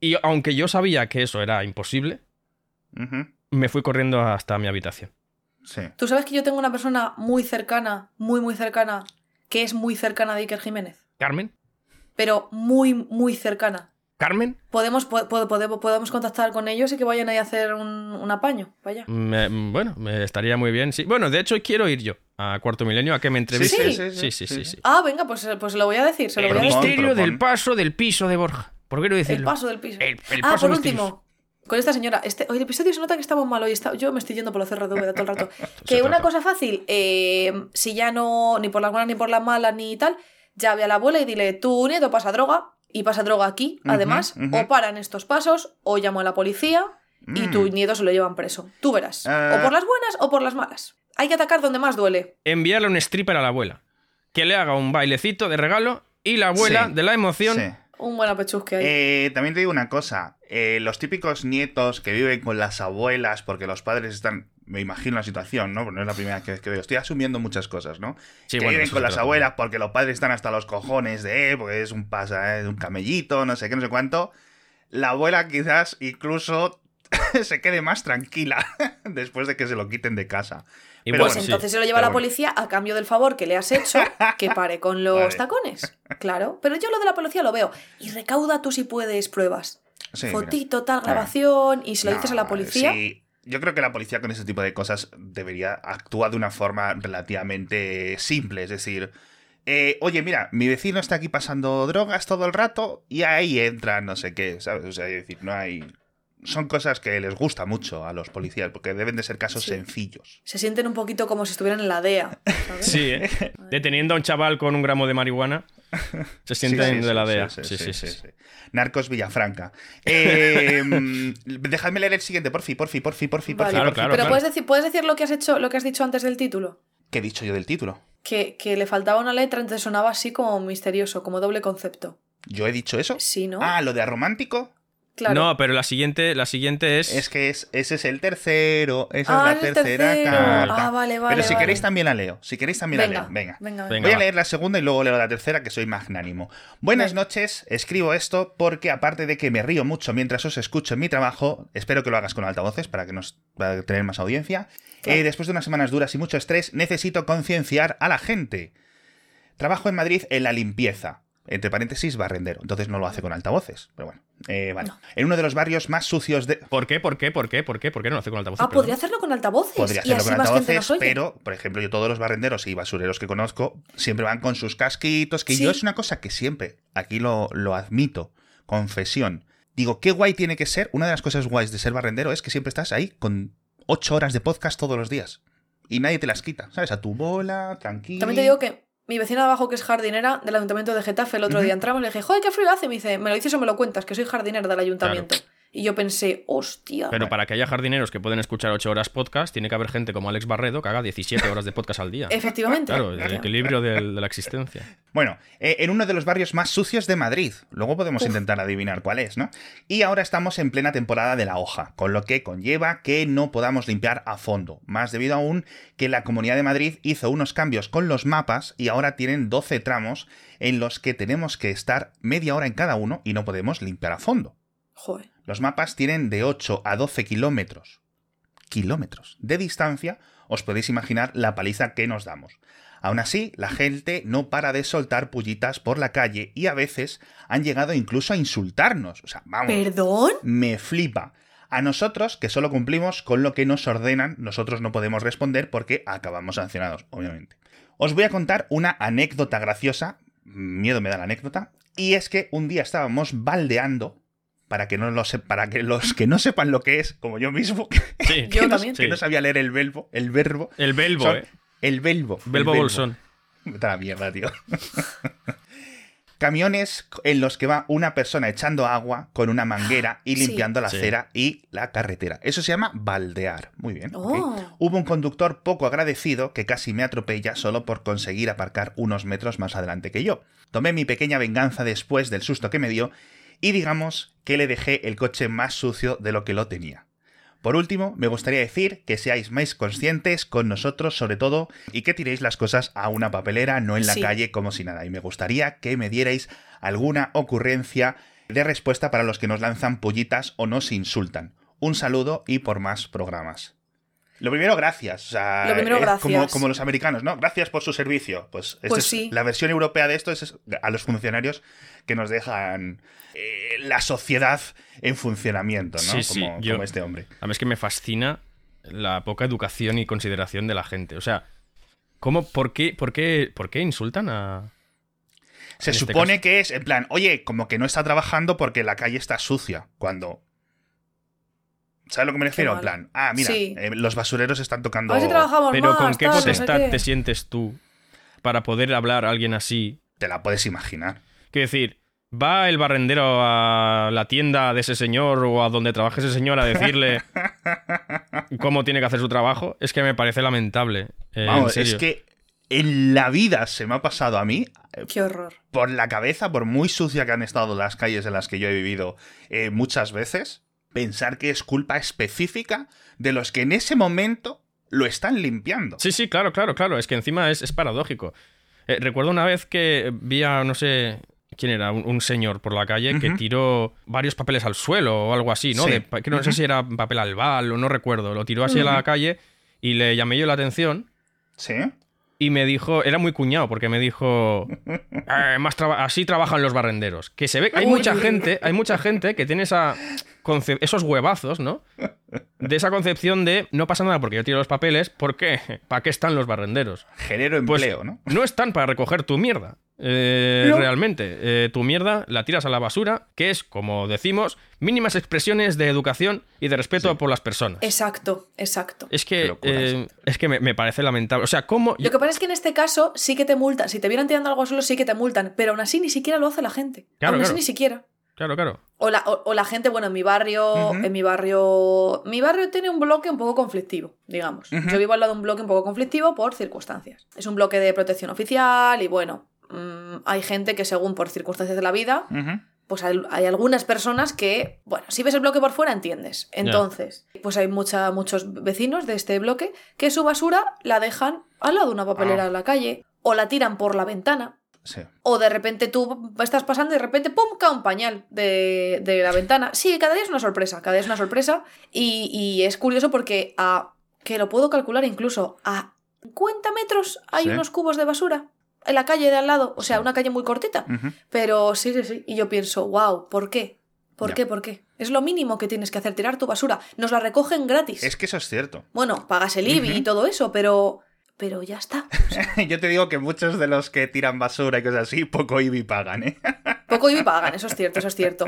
Y aunque yo sabía que eso era imposible, me fui corriendo hasta mi habitación. Sí. Tú sabes que yo tengo una persona muy cercana, muy, muy cercana, que es muy cercana a Iker Jiménez. ¿Carmen? Pero muy, muy cercana. ¿Carmen? Podemos, po- po- podemos, podemos contactar con ellos y que vayan ahí a hacer un, un apaño. Vaya. Me- bueno, me estaría muy bien. Sí. Bueno, de hecho, quiero ir yo a Cuarto Milenio a que me entreviste. Sí. sí, sí, sí, sí. Ah, venga, pues, pues se lo voy a decir. Se lo El voy a decir. misterio Propon. del paso del piso de Borja. ¿Por qué no El decirlo? paso del piso. El- el ah, paso por misterioso. último, con esta señora. Este, hoy el episodio se nota que estamos mal hoy. está- yo me estoy yendo por los CRW de todo el rato. que una trata. cosa fácil, eh, si ya no, ni por las buenas ni por las malas ni tal, ya ve a la abuela y dile, tu nieto pasa droga y pasa droga aquí, además, o paran estos pasos, o llamo a la policía y Mm. tu nieto se lo llevan preso. Tú verás. Ah. O por las buenas o por las malas. Hay que atacar donde más duele. Enviarle un stripper a la abuela. Que le haga un bailecito de regalo y la abuela, Sí. de la emoción, Sí. Un buen apechusque ahí. Eh, también te digo una cosa. eh, los típicos nietos que viven con las abuelas porque los padres están. Me imagino la situación, ¿no? Porque no es la primera vez que veo. Estoy asumiendo muchas cosas, ¿no? Sí, que bueno, viven con las abuelas porque los padres están hasta los cojones de, eh, porque es un pasa, eh, un camellito, no sé qué, no sé cuánto. La abuela quizás incluso se quede más tranquila después de que se lo quiten de casa. Y pues bueno, sí. entonces se lo lleva a la bueno. policía a cambio del favor que le has hecho, que pare con los Vale. tacones. Claro, pero yo lo de la policía lo veo. Y recauda tú si puedes pruebas. Sí, mira. Fotito, tal, Claro. grabación, y se lo No, dices a la policía. sí. Yo creo que la policía con ese tipo de cosas debería actuar de una forma relativamente simple. Es decir, eh, oye, mira, mi vecino está aquí pasando drogas todo el rato y ahí entra no sé qué, ¿sabes? O sea, es decir, no hay... Son cosas que les gusta mucho a los policías porque deben de ser casos Sí. sencillos. Se sienten un poquito como si estuvieran en la DEA. ¿sabes? Sí, ¿eh? Deteniendo a un chaval con un gramo de marihuana, se sienten sí, de la sí, DEA. sí, Sí, sí, sí. sí. Narcos Villafranca. Eh, dejadme leer el siguiente, porfi, porfi, porfi, porfi, porfi. Vale. Claro, porfi. claro, Pero claro. puedes decir, puedes decir lo que has hecho, lo que has dicho antes del título. ¿Qué he dicho yo del título? que, que le faltaba una letra, entonces sonaba así como misterioso, como doble concepto. ¿Yo he dicho eso? Sí, ¿no? Ah, lo de romántico. Claro. No, pero la siguiente, la siguiente es. Es que es, ese es el tercero. Esa Ah, es la el tercera carta. Ah, vale, vale, Pero si vale. queréis también la leo. Si queréis también la venga, leo. Venga. venga, Venga. Voy a leer la segunda y luego leo la tercera, que soy magnánimo. Buenas Venga. noches, escribo esto porque aparte de que me río mucho mientras os escucho en mi trabajo, espero que lo hagas con altavoces para que nos para tener más audiencia. Claro. eh, después de unas semanas duras y mucho estrés, necesito concienciar a la gente. Trabajo en Madrid en la limpieza. Entre paréntesis, barrendero. Entonces no lo hace con altavoces. Pero bueno, eh, vale. No. En uno de los barrios más sucios de. ¿Por qué? ¿Por qué? ¿Por qué? ¿Por qué? ¿Por qué no lo hace con altavoces? Ah, Perdón. podría hacerlo con altavoces. Podría y hacerlo así con altavoces, pero, por ejemplo, yo todos los barrenderos y basureros que conozco siempre van con sus casquitos, que Sí. yo es una cosa que siempre, aquí lo, lo admito, confesión. Digo, qué guay tiene que ser, una de las cosas guays de ser barrendero es que siempre estás ahí con ocho horas de podcast todos los días. Y nadie te las quita, ¿sabes? A tu bola, tranquilo. También te digo que mi vecina de abajo, que es jardinera del ayuntamiento de Getafe, el otro día entramos y le dije, joder, qué frío hace. Me dice, ¿me lo dices o me lo cuentas? Que soy jardinera del ayuntamiento. Y yo pensé, hostia. Pero para que haya jardineros que pueden escuchar 8 horas podcast, tiene que haber gente como Alex Barredo que haga 17 horas de podcast al día. Efectivamente. Claro, el equilibrio de la existencia. Bueno, eh, en uno de los barrios más sucios de Madrid. Luego podemos Uf. intentar adivinar cuál es, ¿no? Y ahora estamos en plena temporada de la hoja, con lo que conlleva que no podamos limpiar a fondo. Más debido aún que la Comunidad de Madrid hizo unos cambios con los mapas y ahora tienen 12 tramos en los que tenemos que estar media hora en cada uno y no podemos limpiar a fondo. Joder. Los mapas tienen de 8 a 12 kilómetros. Kilómetros de distancia, os podéis imaginar la paliza que nos damos. Aún así, la gente no para de soltar pullitas por la calle y a veces han llegado incluso a insultarnos. O sea, vamos, ¿Perdón? me flipa. A nosotros, que solo cumplimos con lo que nos ordenan, nosotros no podemos responder porque acabamos sancionados, obviamente. Os voy a contar una anécdota graciosa, miedo me da la anécdota, y es que un día estábamos baldeando, para que, no lo se- para que los que no sepan lo que es, como yo mismo, que, Sí. Yo no, también. que no sabía leer el verbo, el verbo, El son- ¿eh? el el Belbo Bolsón. Vete a la mierda, tío. Camiones en los que va una persona echando agua con una manguera y Sí. limpiando la Sí. acera y la carretera. Eso se llama baldear. Muy bien. Oh. Hubo un conductor poco agradecido que casi me atropella solo por conseguir aparcar unos metros más adelante que yo. Tomé mi pequeña venganza después del susto que me dio y digamos que le dejé el coche más sucio de lo que lo tenía. Por último, me gustaría decir que seáis más conscientes con nosotros sobre todo y que tiréis las cosas a una papelera, no en la Sí. calle como si nada. Y me gustaría que me dierais alguna ocurrencia de respuesta para los que nos lanzan pollitas o nos insultan. Un saludo y por más programas. Lo primero, gracias. O sea, Lo primero, es gracias. Como, como los americanos, ¿no? Gracias por su servicio. Pues, esta Pues es sí. la versión europea de esto es a los funcionarios que nos dejan eh, la sociedad en funcionamiento, ¿no? Sí, sí, como, yo- como este hombre. A mí es que me fascina la poca educación y consideración de la gente. O sea, ¿cómo, por qué, por qué, por qué insultan a...? Se este supone que es, en plan, oye, como que no está trabajando porque la calle está sucia. Cuando. ¿Sabes a lo que me refiero? En plan, ah, mira, Sí. eh, los basureros están tocando. A ver si trabajamos Pero más, ¿con qué tal, no sé potestad qué. te sientes tú para poder hablar a alguien así? Te la puedes imaginar. Quiero decir, ¿va el barrendero a la tienda de ese señor o a donde trabaje ese señor a decirle cómo tiene que hacer su trabajo? Es que me parece lamentable. eh, en Vamos, es que en la vida se me ha pasado a mí eh, Qué horror. por la cabeza, por muy sucia que han estado las calles en las que yo he vivido eh, muchas veces, pensar que es culpa específica de los que en ese momento lo están limpiando. Sí, sí, claro, claro, claro. Es que encima es, es paradójico. Eh, recuerdo una vez que vi a, no sé quién era, un, un señor por la calle que tiró varios papeles al suelo o algo así, ¿no? Sí. De pa- que no sé si era papel albal o no recuerdo. Lo tiró así a la calle y le llamé yo la atención ¿Sí? y me dijo, era muy cuñado porque me dijo, "Eh, más traba- así trabajan los barrenderos. Que se ve, hay mucha gente, hay mucha gente que tiene esa esos huevazos, ¿no? De esa concepción de no pasa nada porque yo tiro los papeles, ¿por qué? ¿Para qué están los barrenderos? Genero Pues empleo, ¿no? no están para recoger tu mierda. eh, No. Realmente. Eh, tu mierda la tiras a la basura, que es, como decimos, mínimas expresiones de educación y de respeto por las personas. Exacto, exacto. Es que, locura eh, es que me, me parece lamentable. O sea, ¿cómo? Lo que pasa es que en este caso sí que te multan. Si te vieran tirando algo al suelo, sí que te multan. Pero aún así ni siquiera lo hace la gente. Claro, aún así claro. ni siquiera. Claro, claro. O la, o- o la gente, bueno, en mi barrio, en mi barrio, mi barrio tiene un bloque un poco conflictivo, digamos. Yo vivo al lado de un bloque un poco conflictivo por circunstancias. Es un bloque de protección oficial y bueno, mm, hay gente que según por circunstancias de la vida, pues hay, hay algunas personas que, bueno, si ves el bloque por fuera entiendes. Entonces, pues hay mucha, muchos vecinos de este bloque que su basura la dejan al lado de una papelera Ah. en la calle o la tiran por la ventana. Sí. O de repente tú estás pasando y de repente ¡pum! cae un pañal de, de la ventana. Sí, cada día es una sorpresa, cada día es una sorpresa. Y, y es curioso porque a. que lo puedo calcular incluso a 50 metros hay Sí. unos cubos de basura en la calle de al lado. O sea, una calle muy cortita. Pero sí, sí, sí. Y yo pienso, wow, ¿por qué? ¿Por Ya. qué? ¿Por qué? Es lo mínimo que tienes que hacer, tirar tu basura. Nos la recogen gratis. Es que eso es cierto. Bueno, pagas el IBI y todo eso, pero. Pero ya está. Yo te digo que muchos de los que tiran basura y cosas así, poco IBI pagan, ¿eh? Poco IBI pagan, eso es cierto, eso es cierto.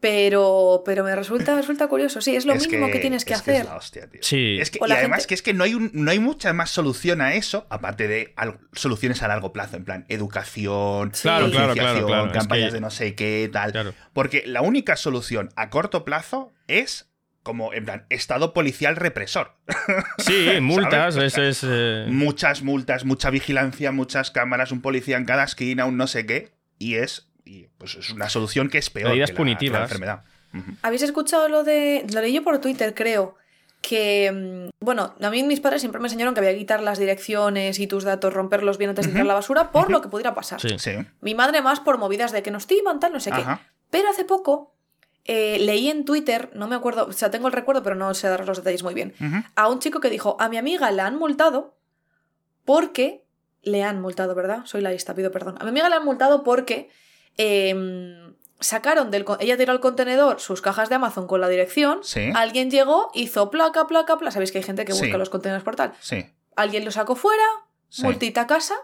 Pero, pero me resulta, resulta curioso. Sí, es lo Es mínimo que, tienes que es hacer. es la hostia, tío. Sí. Es que, O y la además gente- que es que no hay, un- no hay mucha más solución a eso, aparte de al- soluciones a largo plazo, en plan educación, Claro, claro, claro, claro. Es campañas que- de no sé qué, tal. Claro. Porque la única solución a corto plazo es como, en plan, estado policial represor. Sí, multas, ¿Sabes? eso es. eh, Muchas multas, mucha vigilancia, muchas cámaras, un policía en cada esquina, un no sé qué, y es, y, pues es una solución que es peor Medidas que la- que la punitivas. enfermedad. ¿Habéis escuchado lo de. Lo leí yo por Twitter, creo. Que. mm, Bueno, a mí mis padres siempre me enseñaron que había que quitar las direcciones y tus datos, romperlos bien antes de tirar la basura, por lo que pudiera pasar. Sí. Sí. Mi madre más por movidas de que nos timan, tal, no sé qué. Pero hace poco eh, leí en Twitter, no me acuerdo, o sea, tengo el recuerdo, pero no sé dar los detalles muy bien, a un chico que dijo, a mi amiga la han multado porque... Le han multado, ¿verdad? Soy laísta, pido perdón. A mi amiga la han multado porque em, sacaron del... Ella tiró al contenedor sus cajas de Amazon con la dirección. Sí. Alguien llegó, hizo placa, placa, placa. Sabéis que hay gente que busca Sí. los contenedores por tal. Sí. Alguien lo sacó fuera, multita a casa,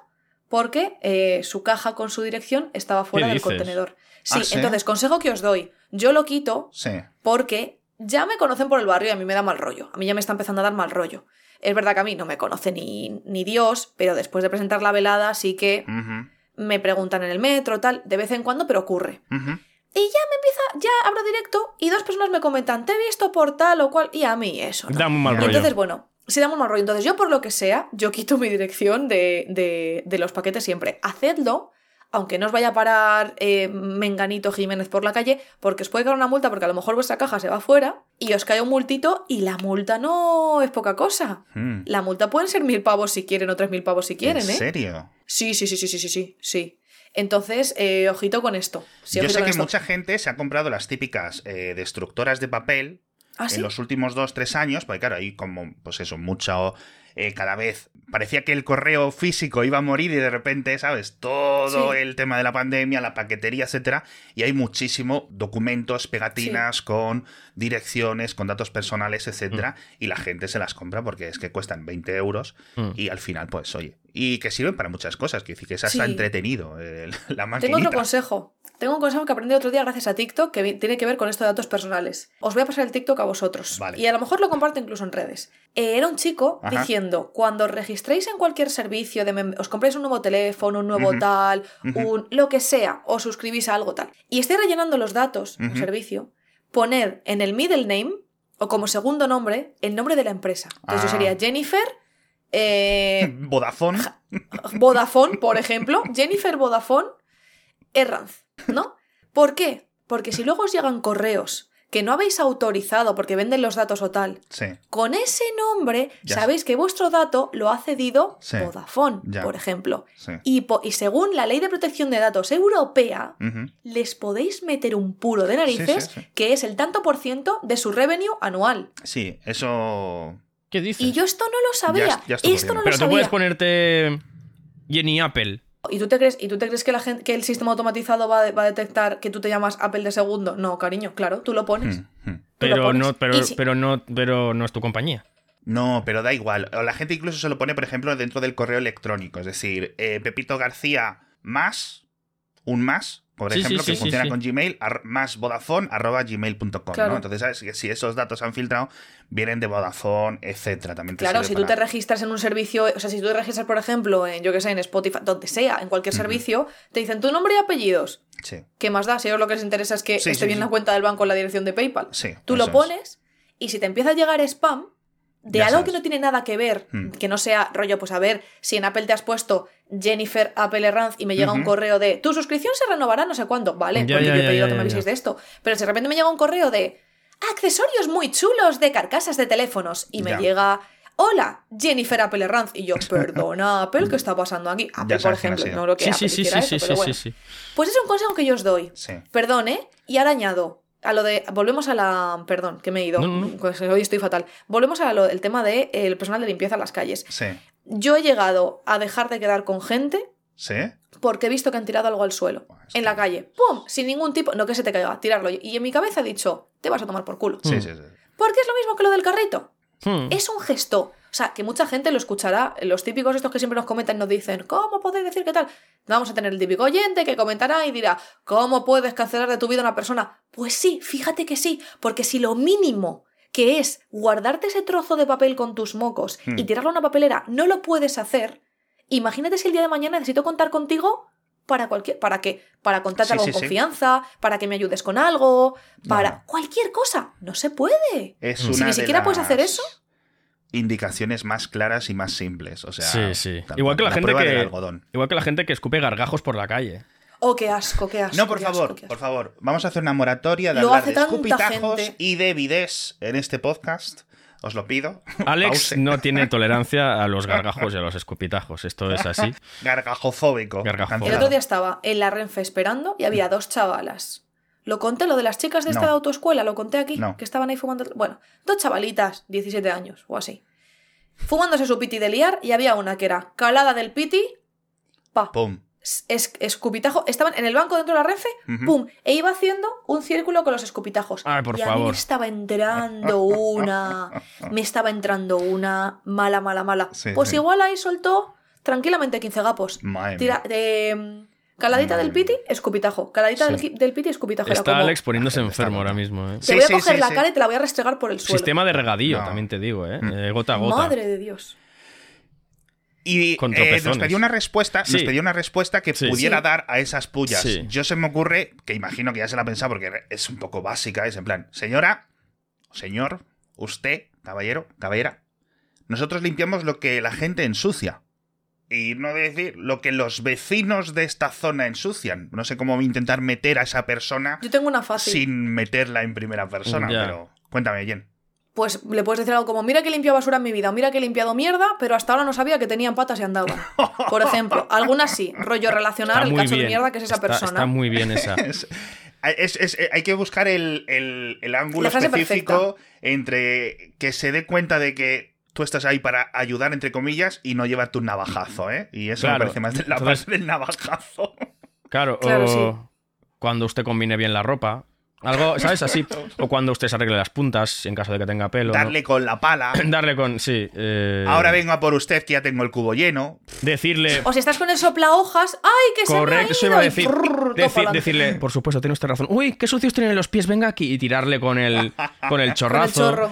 porque eh, su caja con su dirección estaba fuera del dices? contenedor. Sí, ¿Ah, sí? entonces, consejo que os doy. Yo lo quito Sí. porque ya me conocen por el barrio y a mí me da mal rollo. A mí ya me está empezando a dar mal rollo. Es verdad que a mí no me conoce ni, ni Dios, pero después de presentar la velada sí que me preguntan en el metro, tal, de vez en cuando, pero ocurre. Y ya me empieza, ya abro directo y dos personas me comentan, te he visto por tal o cual, y a mí eso. ¿no? Da muy mal Y rollo. entonces, bueno, si damos mal rollo. Entonces, yo por lo que sea, yo quito mi dirección de, de- de los paquetes siempre. Hacedlo, aunque no os vaya a parar eh, Menganito Jiménez por la calle, porque os puede caer una multa, porque a lo mejor vuestra caja se va afuera y os cae un multito y la multa no es poca cosa. Mm. La multa pueden ser mil pavos si quieren o tres mil pavos si quieren, ¿En ¿eh? serio? Sí, sí, sí, sí, sí, sí, sí, sí. Entonces, eh, ojito con esto. Sí, Yo sé que esto. mucha gente se ha comprado las típicas eh, destructoras de papel ¿Ah, sí? en los últimos dos, tres años, porque claro, hay como, pues eso, mucho, eh, cada vez parecía que el correo físico iba a morir y de repente, ¿sabes? Todo Sí. el tema de la pandemia, la paquetería, etcétera, y hay muchísimo documentos, pegatinas con direcciones, con datos personales, etcétera, y la gente se las compra porque es que cuestan 20 euros Mm. y al final, pues, oye, y que sirven para muchas cosas, que es hasta Sí. entretenido eh, la Tengo maquinita. otro consejo. Tengo un consejo que aprendí otro día gracias a TikTok que tiene que ver con esto de datos personales. Os voy a pasar el TikTok a vosotros. Vale. Y a lo mejor lo comparto incluso en redes. Eh, era un chico Ajá. diciendo, cuando registréis en cualquier servicio, de os compréis un nuevo teléfono, un nuevo tal, un lo que sea, o suscribís a algo tal, y estéis rellenando los datos, un Ujú. servicio, poned en el middle name, o como segundo nombre, el nombre de la empresa. Entonces yo Ah. sería Jennifer... eh, Vodafone. Vodafone, por ejemplo, Jennifer Vodafone Herranz, ¿no? ¿Por qué? Porque si luego os llegan correos que no habéis autorizado porque venden los datos o tal, Sí. con ese nombre Ya. sabéis que vuestro dato lo ha cedido Sí. Vodafone, Ya. por ejemplo. Sí. Y, po- y según la ley de protección de datos europea, les podéis meter un puro de narices que es el tanto por ciento de su revenue anual. Sí, eso. ¿Qué dices? Y yo esto no lo sabía. Ya- ya estoy esto no lo Pero tú sabía. puedes ponerte Jenny Apple. ¿Y tú te crees, ¿y tú te crees que, la gente, que el sistema automatizado va, a- va a detectar que tú te llamas Apple de segundo? No, cariño, claro, tú lo pones. Hmm, hmm. Tú lo Pero pones. no, pero, Y si- pero no, pero no es tu compañía. No, pero da igual. O la gente incluso se lo pone, por ejemplo, dentro del correo electrónico. Es decir, eh, Pepito García más un más, por Sí, ejemplo, sí, que sí, funciona sí, sí. con Gmail, más Vodafone arroba gmail.com. Claro. ¿no? Entonces, sabes que si esos datos han filtrado, vienen de Vodafone, etcétera. También te Claro, si tú te registras en un servicio, o sea, si tú te registras, por ejemplo, en, yo que sé, en Spotify, donde sea, en cualquier servicio, te dicen tu nombre y apellidos. Sí, ¿Qué más da? Si a ellos lo que les interesa es que Sí, esté sí, bien sí. la cuenta del banco en la dirección de PayPal. sí. Tú lo es. pones y si te empieza a llegar spam de Ya algo sabes. que no tiene nada que ver, Hmm. que no sea rollo, pues a ver, si en Apple te has puesto Jennifer Apple Herranz y me llega un correo de tu suscripción se renovará no sé cuándo, vale, Ya, porque ya, yo he pedido que me aviséis de esto, pero si de repente me llega un correo de accesorios muy chulos de carcasas de teléfonos y me llega Hola, Jennifer Apple Herranz. Y yo, perdona, Apple, ¿qué está pasando aquí? Apple, por ejemplo, no lo que Sí, Apple sí, sí, sí, eso, sí, pero sí, bueno. sí, sí. Pues es un consejo que yo os doy. Sí. Perdón, ¿eh? Y ahora añado a lo de. Volvemos a la. Perdón, que me he ido. No, no, no. Pues hoy estoy fatal. Volvemos a lo, el tema del el personal de limpieza en las calles. Sí. Yo he llegado a dejar de quedar con gente ¿Sí? porque he visto que han tirado algo al suelo. Buah, es En la calle. ¡Pum! Sin ningún tipo. No que se te caiga, tirarlo. Y en mi cabeza he dicho, te vas a tomar por culo. Sí, sí, sí. Porque es lo mismo que lo del carrito. Hmm. Es un gesto. O sea, que mucha gente lo escuchará. Los típicos estos que siempre nos comentan y nos dicen, ¿cómo podéis decir qué tal? Vamos a tener el típico oyente que comentará y dirá, ¿cómo puedes cancelar de tu vida a una persona? Pues sí, fíjate que sí, porque si lo mínimo que es guardarte ese trozo de papel con tus mocos y Hmm. tirarlo a una papelera, no lo puedes hacer, imagínate si el día de mañana necesito contar contigo para cualquier, ¿para qué? Para contarte Sí, algo sí, con sí. confianza, para que me ayudes con algo, para No. cualquier cosa. No se puede. Es Si ni siquiera puedes hacer eso. Indicaciones más claras y más simples. O sea, Sí, sí. tal Igual que la gente que- del algodón. Igual que la gente que escupe gargajos por la calle. Oh, qué asco, qué asco. No, por favor, asco. por favor. Vamos a hacer una moratoria de Lo hablar de escupitajos gente. y de bidés en este podcast. Os lo pido. Alex Pause. no tiene tolerancia a los gargajos y a los escupitajos. Esto es así. Gargajofóbico. Gargajofóbico. El otro día estaba en la Renfe esperando y había dos chavalas. Lo conté, lo de las chicas de esta No. autoescuela, lo conté aquí, No. que estaban ahí fumando. Bueno, dos chavalitas, 17 años o así. Fumándose su piti de liar y había una que era calada del piti, pa, Pum. es, escupitajo. Estaban en el banco dentro de la Renfe, Ujú. pum, e iba haciendo un círculo con los escupitajos. Ay, por y a mí favor. me estaba entrando una, me estaba entrando una mala, mala, mala. Sí, pues sí. igual ahí soltó tranquilamente 15 gapos. Tira, mía. Mm, caladita del piti, mía. escupitajo. Caladita Sí. del, piti, escupitajo. Está como, Alex poniéndose enfermo ahora mismo. ¿eh? Te Sí, voy a sí, coger sí, la sí. cara y te la voy a restregar por el suelo. Sistema de regadío, No. también te digo, ¿eh? Mm. Eh, Gota a gota. Madre de Dios. Y Con eh, nos pedía una respuesta, nos pedía una respuesta que Sí. pudiera Sí. dar a esas pullas. Sí. Yo se me ocurre, que imagino que ya se la ha pensado porque es un poco básica, es en plan, señora, señor, usted, caballero, caballera, nosotros limpiamos lo que la gente ensucia. Y no decir lo que los vecinos de esta zona ensucian. No sé cómo intentar meter a esa persona Yo tengo una fácil. sin meterla en primera persona, pero cuéntame, Jen. Pues le puedes decir algo como, mira que he limpiado basura en mi vida, o mira que he limpiado mierda, pero hasta ahora no sabía que tenían patas y andaban. Por ejemplo, algunas sí, rollo relacionar Está el cacho de mierda que es esa Está- persona. Está muy bien esa. Es- es- es- hay que buscar el, el- el ángulo específico entre que se dé cuenta de que tú estás ahí para ayudar, entre comillas, y no llevarte un navajazo, ¿eh? Y eso me parece más de la Entonces- parte del navajazo. Claro, Claro, o sí. cuando usted combine bien la ropa. Algo, ¿sabes? Así. O cuando usted se arregle las puntas, en caso de que tenga pelo. ¿no? Darle con la pala. Darle con. Sí. eh, Ahora vengo a por usted, que ya tengo el cubo lleno. Decirle. O si estás con el sopla hojas, ¡ay, que se me ha Correcto, eso ido! iba a decir. decirle, por supuesto, tiene usted razón. Uy, qué sucios tienen los pies, venga aquí. Y tirarle con el, con el Con el chorrazo. chorro.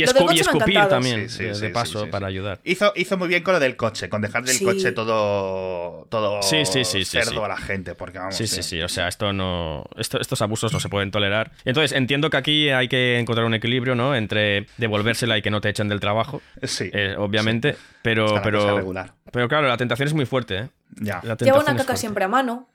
Y, escu- escupir también, Sí, sí, de, sí, de sí, paso, sí, para ayudar. Hizo, hizo muy bien con lo del coche, con dejar del Sí. coche todo, todo Sí, sí, sí, sí, cerdo sí. a la gente. Porque vamos. Sí, sí, eh, sí. O sea, esto no. esto- estos abusos no se pueden tolerar. Entonces, entiendo que aquí hay que encontrar un equilibrio, ¿no? Entre devolvérsela y que no te echen del trabajo. Sí. eh, obviamente. Pero. Pero, pero claro, la tentación es muy fuerte, ¿eh? Ya. La Lleva una caca siempre a mano.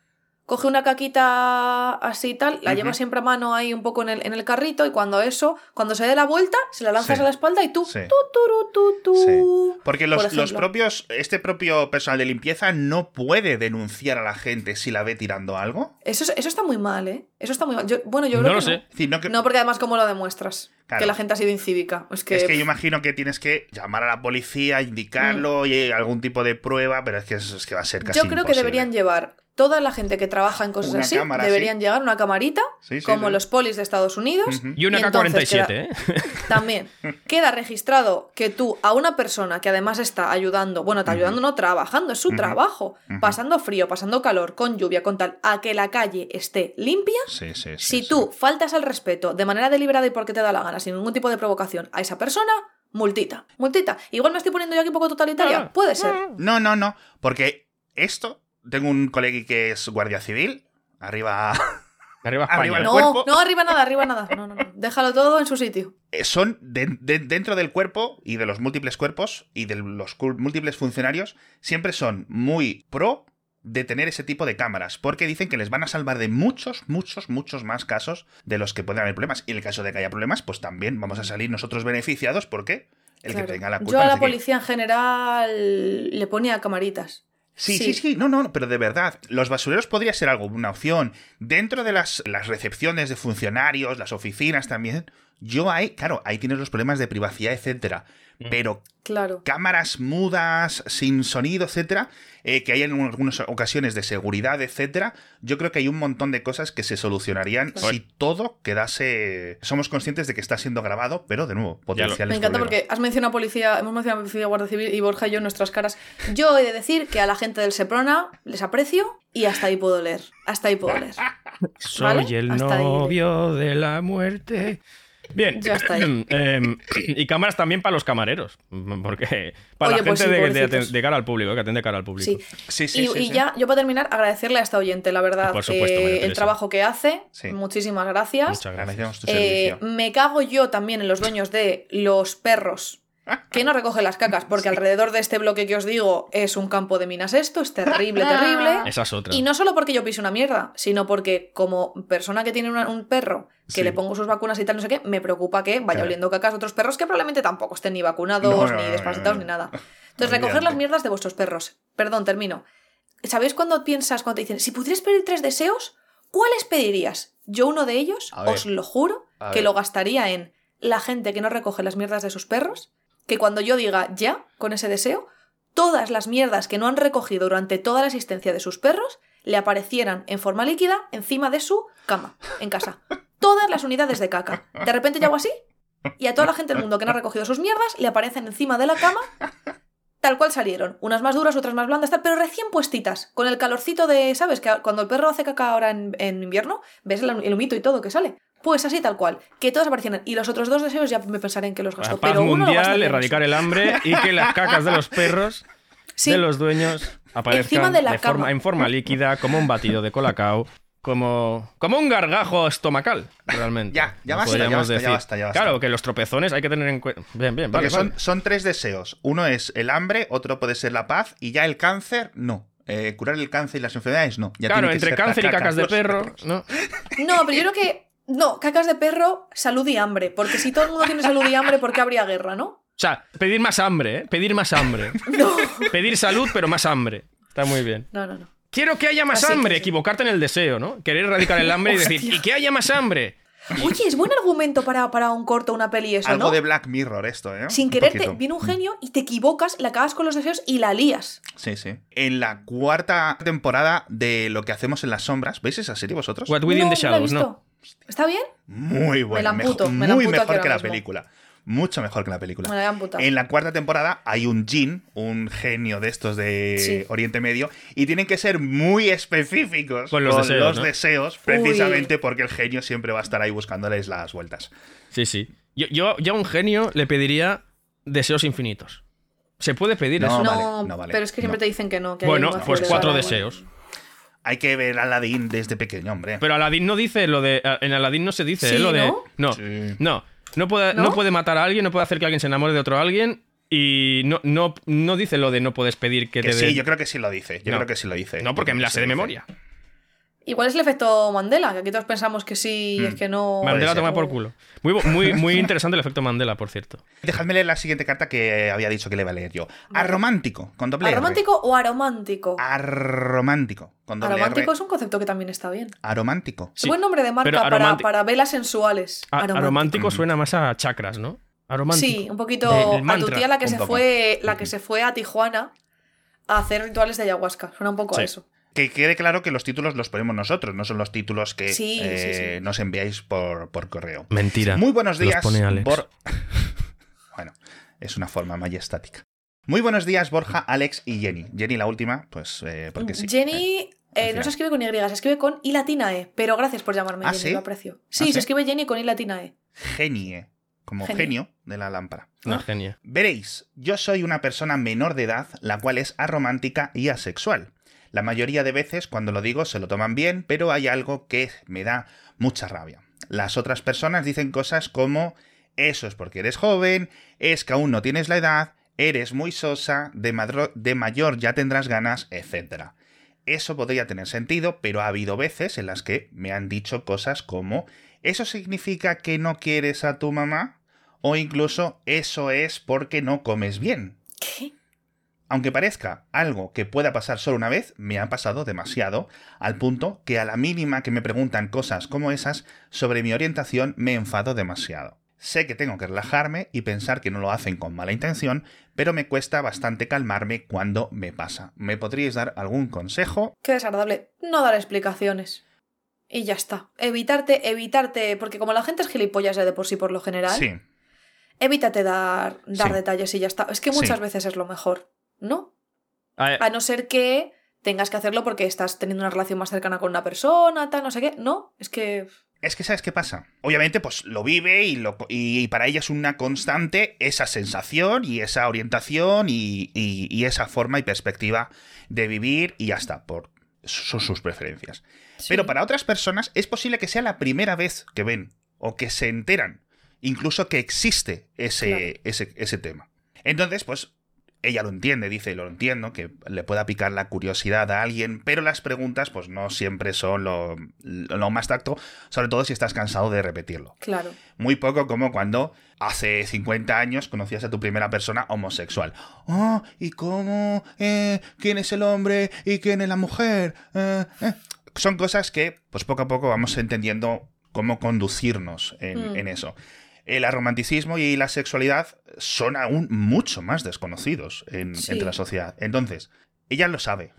Coge una caquita así y tal, la lleva siempre a mano ahí un poco en el, en el carrito y cuando eso, cuando se dé la vuelta, se la lanzas Sí. a la espalda y tú, Sí. tú, turu, tú, tú. Sí. Porque los, por los propios, este propio personal de limpieza no puede denunciar a la gente si la ve tirando algo. Eso, es- eso está muy mal, ¿eh? Eso está muy mal. Yo- bueno, yo No creo lo que sé. Decir, no que- No, porque además, ¿cómo lo demuestras? Claro. Que la gente ha sido incívica. Es que, es que yo imagino que tienes que llamar a la policía, indicarlo y algún tipo de prueba, pero es que, es, es que va a ser casi yo creo que deberían llevar toda la gente que trabaja en cosas Una así, cámara, deberían llevar una camarita, Sí, sí, como sí. los polis de Estados Unidos. Y una Y entonces K-47, queda- ¿eh? También queda registrado que tú a una persona que además está ayudando, bueno, está ayudando, no trabajando, es su trabajo, pasando frío, pasando calor, con lluvia, con tal, a que la calle esté limpia. Sí, sí, sí, Si sí. tú faltas al respeto de manera deliberada y porque te da la gana, sin ningún tipo de provocación a esa persona, multita, multita. Igual me estoy poniendo yo aquí un poco totalitaria, Ah, puede ser. No, no, no. Porque esto, tengo un colega que es guardia civil, arriba Arriba Arriba el No, cuerpo. no, arriba nada, arriba nada. No, no, no. Déjalo todo en su sitio. eh, son de- de- dentro del cuerpo y de los múltiples cuerpos y de los múltiples funcionarios, siempre son muy pro de tener ese tipo de cámaras, porque dicen que les van a salvar de muchos, muchos, muchos más casos de los que pueden haber problemas. Y en el caso de que haya problemas, pues también vamos a salir nosotros beneficiados, porque el Claro. que tenga la culpa... Yo a la policía en general le ponía camaritas. Sí, sí, Sí. sí, no, no, no, pero de verdad, los basureros podría ser algo, una opción. Dentro de las, las recepciones de funcionarios, las oficinas también, yo ahí, claro, ahí tienes los problemas de privacidad, etcétera. Pero Claro. cámaras mudas, sin sonido, etcétera, eh, que hay en algunas ocasiones de seguridad, etcétera, yo creo que hay un montón de cosas que se solucionarían Claro. si todo quedase. Somos conscientes de que está siendo grabado, pero de nuevo, potenciales Me encanta problemas. porque has mencionado policía, hemos mencionado policía, Guardia Civil y Borja y yo en nuestras caras. Yo he de decir que a la gente del Seprona les aprecio y hasta ahí puedo leer. Hasta ahí puedo leer. Soy ¿Vale? el Hasta ahí. novio de la muerte. Bien. Ya está ahí. Em, y cámaras también para los camareros. Porque. Para Oye, la pues gente sí, de, de- pobrecitos. de cara al público, que atiende cara al público. Sí. Sí, sí, y, sí, y sí. ya, yo para terminar, agradecerle a esta oyente, la verdad, Por supuesto, eh, el trabajo que hace. Sí. Muchísimas gracias. Muchas gracias. Eh, me cago yo también en los dueños de los perros que no recogen las cacas, porque alrededor de este bloque que os digo es un campo de minas esto, es terrible, terrible. Esa es otra. Y no solo porque yo pise una mierda, sino porque como persona que tiene una- un perro que Sí. le pongo sus vacunas y tal, no sé qué, me preocupa que vaya Claro. oliendo cacas a otros perros que probablemente tampoco estén ni vacunados, No, no, ni desparasitados, no, ni nada. Entonces, recoger las mierdas de vuestros perros. Perdón, termino. ¿Sabéis cuando piensas, cuando te dicen, si pudieras pedir tres deseos, ¿cuáles pedirías? Yo uno de ellos, os lo juro, que lo gastaría en la gente que no recoge las mierdas de sus perros, que cuando yo diga ya con ese deseo, todas las mierdas que no han recogido durante toda la existencia de sus perros le aparecieran en forma líquida encima de su cama, en casa. Todas las unidades de caca. De repente yo hago así y a toda la gente del mundo que no ha recogido sus mierdas le aparecen encima de la cama tal cual salieron. Unas más duras, otras más blandas, tal, pero recién puestitas, con el calorcito de, ¿sabes? Que cuando el perro hace caca ahora en, invierno, ves el, el humito y todo que sale. Pues así tal cual, que todas aparecieran. Y los otros dos deseos ya me pensaré en que los gasto. Paz pero uno mundial, erradicar el hambre y que las cacas de los perros Sí, de los dueños aparezcan Encima de la forma, cama. en forma líquida, como un batido de colacao, como, como un gargajo estomacal, realmente. Ya, ya basta, ya basta, ya basta, ya basta. Claro, que los tropezones hay que tener en cuenta. Bien, bien, Porque vale, son, vale. son tres deseos. Uno es el hambre, otro puede ser la paz, y ya el cáncer, no. Eh, curar el cáncer y las enfermedades, no. Ya Claro, tiene que entre ser la cáncer y caca cacas de perro, perros. ¿no? No, pero yo creo que. No, cacas de perro, salud y hambre. Porque si todo el mundo tiene salud y hambre, ¿por qué habría guerra, no? O sea, pedir más hambre, ¿eh? Pedir más hambre. No. Pedir salud, pero más hambre. Está muy bien. No, no, no. Quiero que haya más Así que hambre, sí. equivocarte en el deseo, ¿no? Querer erradicar el hambre y decir, y que haya más hambre. Oye, es buen argumento para, para un corto, una peli, eso, Algo ¿no? de Black Mirror esto, ¿eh? Sin Un quererte, viene un genio y te equivocas, la cagas con los deseos y la lías. Sí, sí. En la cuarta temporada de Lo que hacemos en las sombras, ¿veis esa serie vosotros? What Within No, the no la he Shadows, ¿no? ¿Está bien? Muy buena. la amputo, mejor- me la muy mejor que la mismo. película. Mucho mejor que la película. Me la. En la cuarta temporada hay un Jin, un genio de estos de Sí. Oriente Medio, y tienen que ser muy específicos Con los deseos, ¿no? deseos, precisamente porque el genio siempre va a estar ahí buscándoles las vueltas. Sí, sí. Yo, yo, yo a un genio le pediría deseos infinitos. ¿Se puede pedir No, eso? no, vale, no vale, pero es que siempre no. te dicen que no. Que Bueno, pues cuatro deseos. Hay que ver a Aladdin desde pequeño, hombre. Pero Aladdin no dice lo de. En Aladdin no se dice Sí, ¿eh? lo de. ¿no? No, Sí. no. No puede, ¿No? ¿No? puede matar a alguien, no puede hacer que alguien se enamore de otro alguien. Y no, no, no dice lo de no puedes pedir que, Que te sí, den- yo creo que sí lo dice. Yo No. creo que sí lo dice. No, porque me la sé de memoria. Igual es el efecto Mandela, que aquí todos pensamos que sí y Mm. es que no. Mandela toma por culo. Muy, muy, muy interesante el efecto Mandela, por cierto. Dejadme leer la siguiente carta que había dicho que le iba a leer yo. Aromántico, con doble R. ¿Aromántico o aromántico? Aromántico, con doble Aromántico R. es un concepto que también está bien. Aromántico. Sí, Buen nombre de marca para, velas sensuales. A- Aromántico. aromántico Mm. suena más a chakras, ¿no? Aromántico. Sí, un poquito a tu tía la que se poco. fue la que se fue a Tijuana a hacer rituales de ayahuasca. Suena un poco Sí. a eso. Que quede claro que los títulos los ponemos nosotros, no son los títulos que Sí, eh, sí, sí. nos enviáis por, por correo. Mentira. Muy buenos Los días, pone Alex. Bor- bueno, es una forma majestática. Muy buenos días, Borja, Alex y Jenny. Jenny la última, pues eh, porque sí. Jenny Eh, eh, no se escribe con Y, se escribe con I latina E. Pero gracias por llamarme ¿Ah, Jenny, sí? lo aprecio. ¿Ah, Sí, sí? se escribe Jenny con I latina E. Genie, como Genio. genio de la lámpara. Una genia. Veréis, yo soy una persona menor de edad, la cual es aromántica y asexual. La mayoría de veces cuando lo digo se lo toman bien, pero hay algo que me da mucha rabia. Las otras personas dicen cosas como eso es porque eres joven, es que aún no tienes la edad, eres muy sosa, de, de mayor ya tendrás ganas, etc. Eso podría tener sentido, pero ha habido veces en las que me han dicho cosas como ¿eso significa que no quieres a tu mamá? O incluso eso es porque no comes bien. Aunque parezca algo que pueda pasar solo una vez, me ha pasado demasiado, al punto que a la mínima que me preguntan cosas como esas sobre mi orientación me enfado demasiado. Sé que tengo que relajarme y pensar que no lo hacen con mala intención, pero me cuesta bastante calmarme cuando me pasa. ¿Me podríais dar algún consejo? Qué desagradable. No dar explicaciones. Y ya está. Evitarte, evitarte, porque como la gente es gilipollas ya de por sí por lo general, Sí, evítate dar, dar Sí. detalles y ya está. Es que muchas Sí. veces es lo mejor, ¿no? A no ser que tengas que hacerlo porque estás teniendo una relación más cercana con una persona, tal, no sé qué. No, es que. Es que ¿sabes qué pasa? Obviamente, pues lo vive y, lo, y para ella es una constante esa sensación y esa orientación y, y- y esa forma y perspectiva de vivir y ya está, por sus, sus preferencias. sí. Pero para otras personas es posible que sea la primera vez que ven o que se enteran, incluso que existe ese, Claro. ese, ese tema. Entonces, pues ella lo entiende, dice, lo entiendo, que le pueda picar la curiosidad a alguien, pero las preguntas pues no siempre son lo, lo más tacto, sobre todo si estás cansado de repetirlo. Claro. Muy poco como cuando hace 50 años conocías a tu primera persona homosexual. Oh, ¿y cómo? Eh, ¿Quién es el hombre? ¿Y quién es la mujer? Eh, eh. Son cosas que, pues poco a poco vamos entendiendo cómo conducirnos en, Mm. en eso. El romanticismo y la sexualidad son aún mucho más desconocidos en- Sí. entre la sociedad. Entonces, ella lo sabe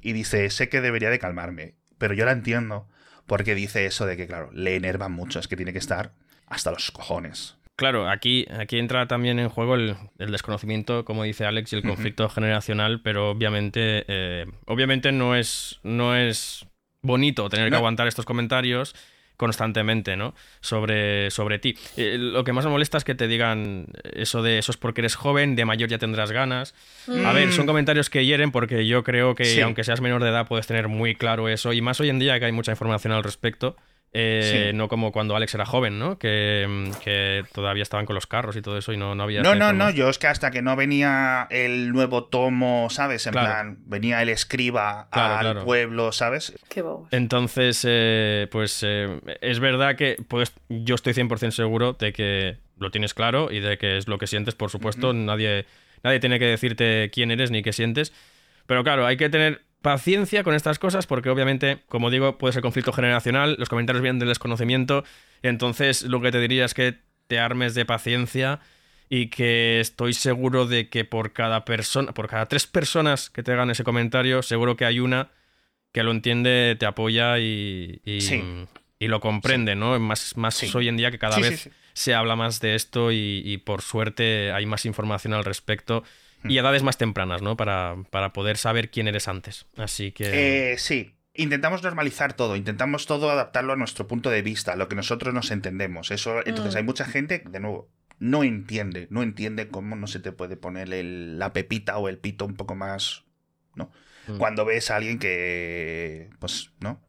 y dice, sé que debería de calmarme, pero yo la entiendo porque dice eso de que, claro, le enerva mucho, es que tiene que estar hasta los cojones. Claro, aquí, aquí entra también en juego el, el desconocimiento, como dice Alex, y el conflicto generacional, pero obviamente, eh, obviamente no es, no es bonito tener que aguantar estos comentarios constantemente, ¿no? Sobre, sobre ti. Eh, lo que más me molesta es que te digan eso de eso es porque eres joven, de mayor ya tendrás ganas. A ver, son comentarios que hieren porque yo creo que Sí. aunque seas menor de edad puedes tener muy claro eso y más hoy en día que hay mucha información al respecto. Eh, Sí. No como cuando Alex era joven, ¿no? Que, mm, que todavía estaban con los carros y todo eso y no, no había. No, no, no, yo es que hasta que no venía el nuevo tomo, ¿sabes? En Claro. plan, venía el escriba Claro, al claro. pueblo, ¿sabes? Qué bobos. Entonces, eh, pues eh, es verdad que pues, yo estoy 100% seguro de que lo tienes claro y de que es lo que sientes, por supuesto. nadie, nadie tiene que decirte quién eres ni qué sientes. Pero claro, hay que tener paciencia con estas cosas porque obviamente, como digo, puede ser conflicto generacional, los comentarios vienen del desconocimiento, entonces lo que te diría es que te armes de paciencia y que estoy seguro de que por cada persona, por cada tres personas que te hagan ese comentario, seguro que hay una que lo entiende, te apoya y, y, Sí. y lo comprende, ¿no? Más, más Sí. hoy en día que cada vez se habla más de esto y, y por suerte hay más información al respecto. Y edades más tempranas, ¿no? Para, para poder saber quién eres antes. Así que... Eh, sí. Intentamos normalizar todo, intentamos todo adaptarlo a nuestro punto de vista, a lo que nosotros nos entendemos. Eso, entonces Mm. hay mucha gente, de nuevo, no entiende, no entiende cómo no se te puede poner el- la pepita o el pito un poco más, ¿no? Mm. Cuando ves a alguien que, pues, ¿no?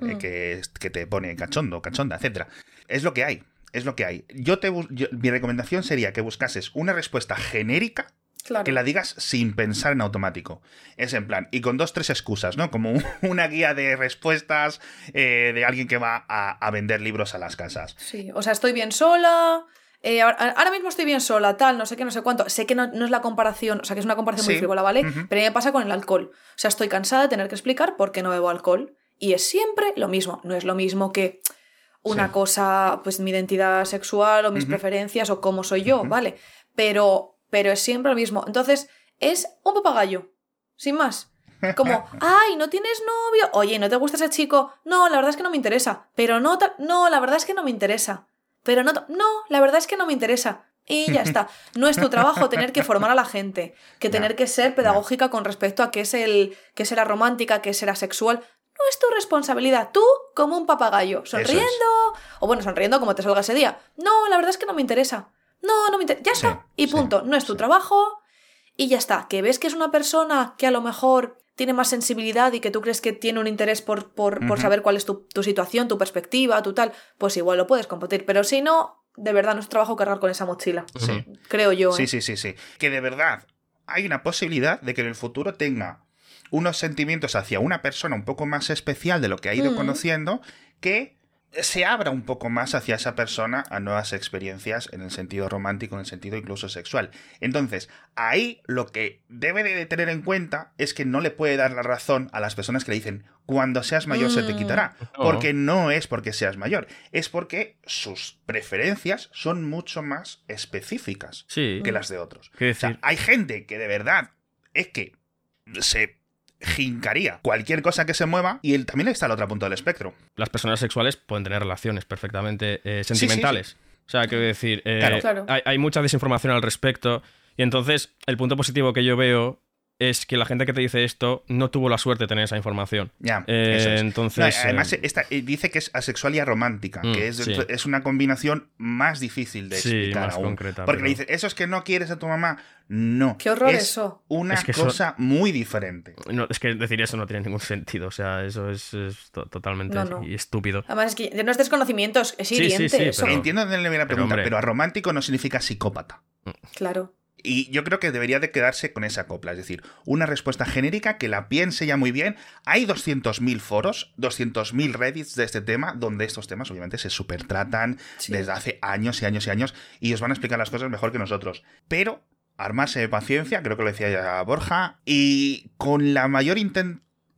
Eh, Mm. Que, que te pone cachondo, cachonda, etcétera. Es lo que hay, es lo que hay. Yo te, yo- mi recomendación sería que buscases una respuesta genérica Claro. que la digas sin pensar en automático. Es en plan, y con dos, tres excusas, ¿no? Como un- una guía de respuestas eh, de alguien que va a, a vender libros a las casas. Sí, o sea, estoy bien sola. eh, ahora, ahora mismo estoy bien sola, tal, no sé qué, no sé cuánto. Sé que no, no es la comparación, o sea, que es una comparación muy frívola, ¿vale? Pero a mí me pasa con el alcohol. O sea, estoy cansada de tener que explicar por qué no bebo alcohol. Y es siempre lo mismo. No es lo mismo que una Sí. cosa, pues mi identidad sexual o mis preferencias o cómo soy yo. ¿vale? Pero, pero es siempre lo mismo. Entonces, es un papagayo. Sin más. Como, ay, ¿no tienes novio? Oye, ¿no te gusta ese chico? No, la verdad es que no me interesa. Pero no, no, la verdad es que no me interesa. Pero no, no, la verdad es que no me interesa. Y ya está. No es tu trabajo tener que formar a la gente, que tener que ser pedagógica con respecto a qué es el qué será romántica, qué será sexual. No es tu responsabilidad. Tú, como un papagayo, sonriendo. O bueno, sonriendo como te salga ese día. No, la verdad es que no me interesa. No, no me interesa. Ya Sí, está. Y sí, punto. No es tu sí. trabajo. Y ya está. Que ves que es una persona que a lo mejor tiene más sensibilidad y que tú crees que tiene un interés por, por, por saber cuál es tu, tu situación, tu perspectiva, tu tal, pues igual lo puedes compartir. Pero si no, de verdad no es trabajo cargar con esa mochila. Sí. Creo yo. Sí, ¿eh? sí, sí, sí. Que de verdad hay una posibilidad de que en el futuro tenga unos sentimientos hacia una persona un poco más especial de lo que ha ido Mm. conociendo, que se abra un poco más hacia esa persona a nuevas experiencias en el sentido romántico, en el sentido incluso sexual. Entonces, ahí lo que debe de tener en cuenta es que no le puede dar la razón a las personas que le dicen, cuando seas mayor se te Mm. quitará. Porque no es porque seas mayor, es porque sus preferencias son mucho más específicas Sí. que las de otros. O sea, hay gente que de verdad es que se jincaría cualquier cosa que se mueva y él también está al otro punto del espectro. las personas sexuales pueden tener relaciones perfectamente eh, sí, sentimentales. O sea, quiero decir, eh, Claro. Claro. Hay, hay mucha desinformación al respecto. Y entonces, el punto positivo que yo veo es que la gente que te dice esto no tuvo la suerte de tener esa información. Ya, Eh, eso es. entonces, No, además, eh, esta, eh, dice que es asexual y aromántica, Mm, que es, sí. es una combinación más difícil de Sí, explicar más aún. concreta, Porque pero- le dice, eso es que no quieres a tu mamá. No. Qué horror es eso. Una Es que eso- cosa muy diferente. no, es que decir eso no tiene ningún sentido. O sea, eso es, es to- totalmente No, no. y estúpido. Además, es que no es desconocimiento, es Sí, sí, hiriente sí, eso. pero- Entiendo viene la pero, pregunta, hombre. pero aromántico no significa psicópata. Claro. Y yo creo que debería de quedarse con esa copla, es decir, una respuesta genérica que la piense ya muy bien. Hay 200.000 foros, 200.000 reddits de este tema, donde estos temas obviamente se supertratan Sí. desde hace años y años y años y os van a explicar las cosas mejor que nosotros. Pero armarse de paciencia, creo que lo decía ya Borja, y con la mayor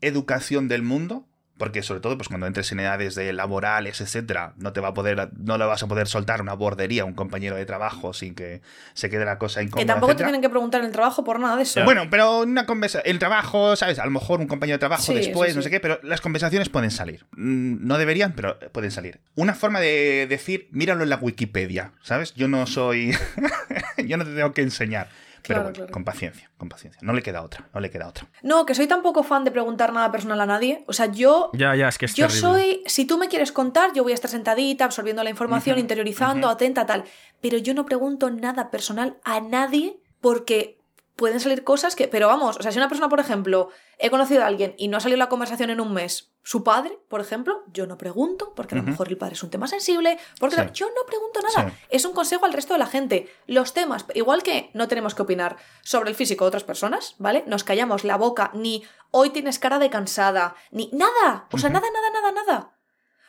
educación del mundo, porque sobre todo pues cuando entres en edades de laborales, etcétera, no te va a poder no le vas a poder soltar una bordería a un compañero de trabajo sin que se quede la cosa incómoda. Que tampoco te etcétera. tienen que preguntar en el trabajo por nada de eso. Bueno, pero una conversación, el trabajo, ¿sabes? A lo mejor un compañero de trabajo Sí, después, eso no sí. sé qué, pero las conversaciones pueden salir. Mm, No deberían, pero pueden salir. Una forma de decir, míralo en la Wikipedia, ¿sabes? Yo no soy. yo no te tengo que enseñar. Pero Claro, bueno, claro. con paciencia, con paciencia. No le queda otra, no le queda otra. No, que soy tampoco fan de preguntar nada personal a nadie. O sea, yo Ya, ya, es que es Yo terrible. soy, si tú me quieres contar, yo voy a estar sentadita, absorbiendo la información, interiorizando, atenta, tal. Pero yo no pregunto nada personal a nadie porque pueden salir cosas que. Pero vamos, o sea, si una persona, por ejemplo, he conocido a alguien y no ha salido la conversación en un mes, su padre, por ejemplo, yo no pregunto, porque a lo mejor el padre es un tema sensible, porque Sí. yo no pregunto nada. Sí. Es un consejo al resto de la gente. Los temas, igual que no tenemos que opinar sobre el físico de otras personas, ¿vale? Nos callamos la boca, ni hoy tienes cara de cansada, ni nada. O sea, nada, nada, nada, nada.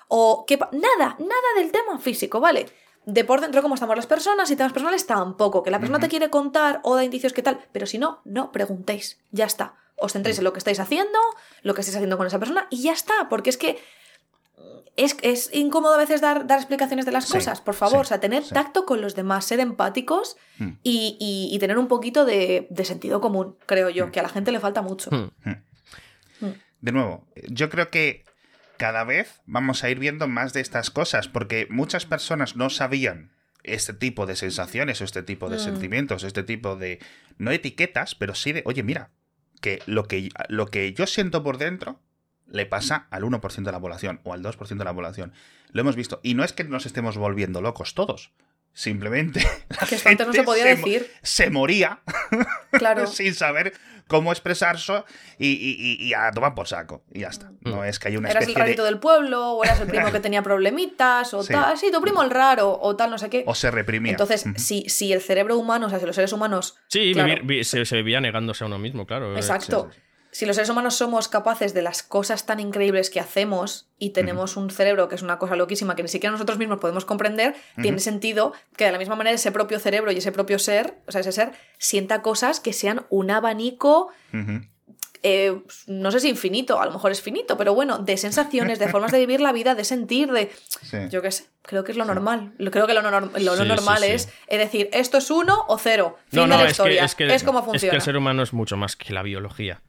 O que nada, nada del tema físico, ¿vale? De por dentro cómo estamos las personas y temas personales tampoco. Que la persona te quiere contar o da indicios que tal, pero si no, no preguntéis. Ya está. Os centréis en lo que estáis haciendo, lo que estáis haciendo con esa persona y ya está. Porque es que es, es incómodo a veces dar, dar explicaciones de las Sí, cosas, por favor. sí, o sea, tener sí. tacto con los demás, ser empáticos Mm. y, y- y tener un poquito de, de sentido común, creo yo, Mm. que a la gente le falta mucho. De nuevo, yo creo que cada vez vamos a ir viendo más de estas cosas, porque muchas personas no sabían este tipo de sensaciones o este tipo de Mm. sentimientos, este tipo de, no etiquetas, pero sí de, oye, mira, que lo que, lo que yo siento por dentro le pasa al 1% de la población o al 2% de la población. Lo hemos visto. Y no es que nos estemos volviendo locos todos. Simplemente la Que esto antes no se gente podía decir. se moría Claro. sin saber cómo expresarse y, y- y- y a tomar por saco. Y ya está. No es que haya una Eras el especie rarito de... del pueblo, o eras el primo que tenía problemitas, o Sí. tal. Sí, tu primo el raro, o tal, no sé qué. O se reprimía. Entonces, si, si el cerebro humano, o sea, si los seres humanos. Sí, claro, vivir- vi- se, se vivía negándose a uno mismo, claro. Exacto. sí, sí. Si los seres humanos somos capaces de las cosas tan increíbles que hacemos y tenemos un cerebro que es una cosa loquísima que ni siquiera nosotros mismos podemos comprender, tiene sentido que de la misma manera ese propio cerebro y ese propio ser, o sea, ese ser, sienta cosas que sean un abanico eh, no sé si infinito, a lo mejor es finito, pero bueno, de sensaciones, de formas de vivir la vida, de sentir, de... Sí. Yo qué sé, creo que es lo normal. Creo que lo, lo- Sí, normal es, es decir, esto es uno o cero. Fin No, de la es que, historia. es, que, es como es que funciona. el ser humano es mucho más que la biología.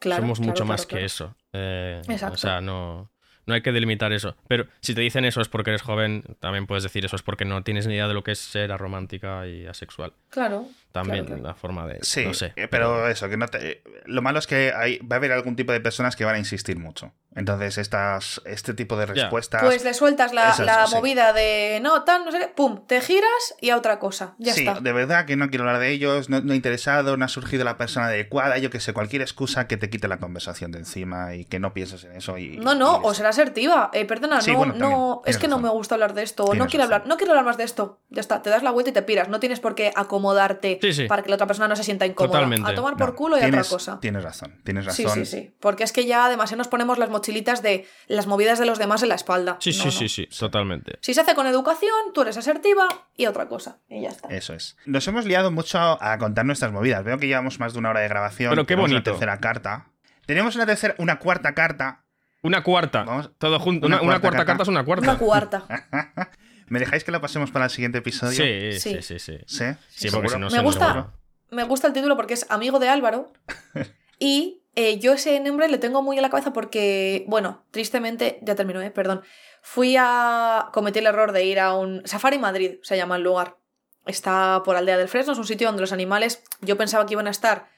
Claro, Somos mucho claro, más que eso. Eh, Exacto. O sea, no, no hay que delimitar eso. Pero si te dicen eso es porque eres joven, también puedes decir eso es porque no tienes ni idea de lo que es ser aromántica y asexual. Claro. También claro, claro. la forma de... Sí, no sé. eh, pero eso, que no te... Lo malo es que hay, va a haber algún tipo de personas que van a insistir mucho. Entonces, estas, este tipo de respuestas. Pues le sueltas la, Esas, la sí. movida de no, tal, no sé qué, pum, te giras y a otra cosa. Ya sí, está. de verdad que no quiero hablar de ellos, no, no he interesado, no ha surgido la persona adecuada, yo que sé, cualquier excusa que te quite la conversación de encima y que no pienses en eso. Y, No, no, y o ser asertiva. Eh, perdona, Sí, no, bueno, no, es tienes que no me gusta hablar de esto, o no Tienes quiero razón. hablar, no quiero hablar más de esto. Ya está, te das la vuelta y te piras. No tienes por qué acomodarte Sí, sí. para que la otra persona no se sienta incómoda. Totalmente. A tomar por No, culo y a tienes, otra cosa. Tienes razón, tienes Sí, razón. sí, sí. Porque es que ya demasiado nos ponemos las mochilitas de las movidas de los demás en la espalda. Sí, No, sí, no. sí, sí, totalmente. Si se hace con educación, tú eres asertiva y otra cosa. Y ya está. Eso es. Nos hemos liado mucho a contar nuestras movidas. Veo que llevamos más de una hora de grabación. Pero qué Tenemos bonito. Una tercera carta. Tenemos una tercera, una cuarta carta. Una cuarta. Vamos- Todo junto. una Una, una cuarta cuarta carta. carta es una cuarta. Una cuarta. ¿Me dejáis que la pasemos para el siguiente episodio? Sí, sí, Sí. sí, sí. Sí. Sí, ¿Seguro? porque si no Me gusta. Me gusta el título porque es amigo de Álvaro. Y eh, yo ese nombre le tengo muy en la cabeza porque, bueno, tristemente, ya terminó, ¿eh? Perdón. Fui a. cometí el error de ir a un. Safari Madrid, se llama el lugar. Está por Aldea del Fresno, es un sitio donde los animales. Yo pensaba que iban a estar.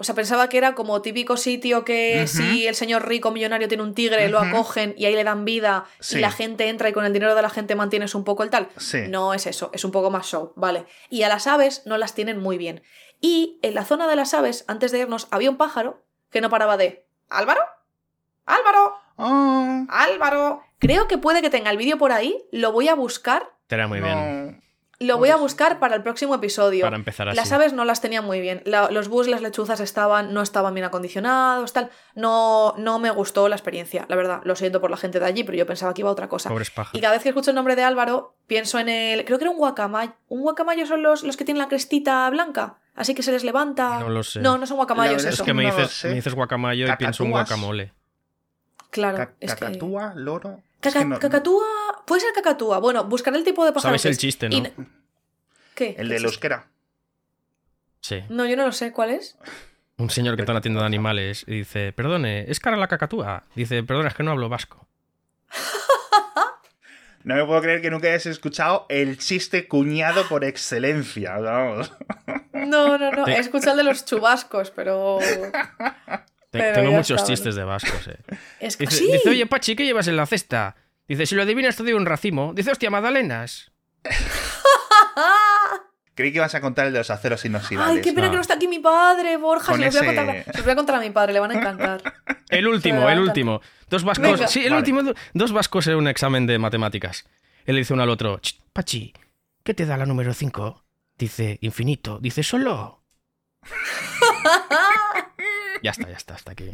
O sea, pensaba que era como típico sitio que si el señor rico millonario tiene un tigre, lo acogen y ahí le dan vida Sí. y la gente entra y con el dinero de la gente mantienes un poco el tal. Sí. No es eso, es un poco más show, ¿vale? Y a las aves no las tienen muy bien. Y en la zona de las aves, antes de irnos, había un pájaro que no paraba de... ¿Álvaro? ¿Álvaro? Oh, ¿Álvaro? Creo que puede que tenga el vídeo por ahí, lo voy a buscar, Estará muy no. bien. Lo voy a buscar para el próximo episodio. Para empezar así. Las aves no las tenían muy bien. La- los bus, las lechuzas estaban, no estaban bien acondicionados, tal. No, no me gustó la experiencia, la verdad. Lo siento por la gente de allí, pero yo pensaba que iba a otra cosa. Pobres Y pájaros. cada vez que escucho el nombre de Álvaro, pienso en el. Creo que era un guacamayo. ¿Un guacamayo son los, los que tienen la crestita blanca? Así que se les levanta. No lo sé. No, no son guacamayos verdad Es eso. que me dices, me dices guacamayo y pienso en Cacatúas. guacamole. Claro, Ca- es que. Loro. Caca- no- Cacatúa. Puede ser cacatúa. Bueno, buscaré el tipo de pájaro. Sabes el chiste, Y- ¿no? ¿Qué? El ¿Qué de chiste? euskera. Sí. No, yo no lo sé. ¿Cuál es? Un señor que está en la tienda de animales y dice, perdone, ¿es cara la cacatúa? Dice, perdona, es que no hablo vasco. No me puedo creer que nunca hayas escuchado el chiste cuñado por excelencia. Vamos. No, no, no. He escuchado el de los chubascos, pero. Te- Tengo muchos está, chistes de vascos, eh. Es que. Dice, ¡Sí! dice, oye, Pachi, ¿qué llevas en la cesta? Dice, si lo adivinas te doy un racimo. Dice, hostia, magdalenas. Creí que ibas a contar el de los aceros inoxidables. Ay, qué pena no. que no está aquí mi padre, Borja. Se los, voy a ese- contar, se los voy a contar a mi padre, le van a encantar. El último, el último. Dos vascos. Venga. Sí, el Vale. último. do- Dos vascos en un examen de matemáticas. Él le dice uno al otro, "Ch, Pachi, ¿qué te da la número 5? Dice, infinito. Dice, solo. Ya está, ya está, hasta aquí.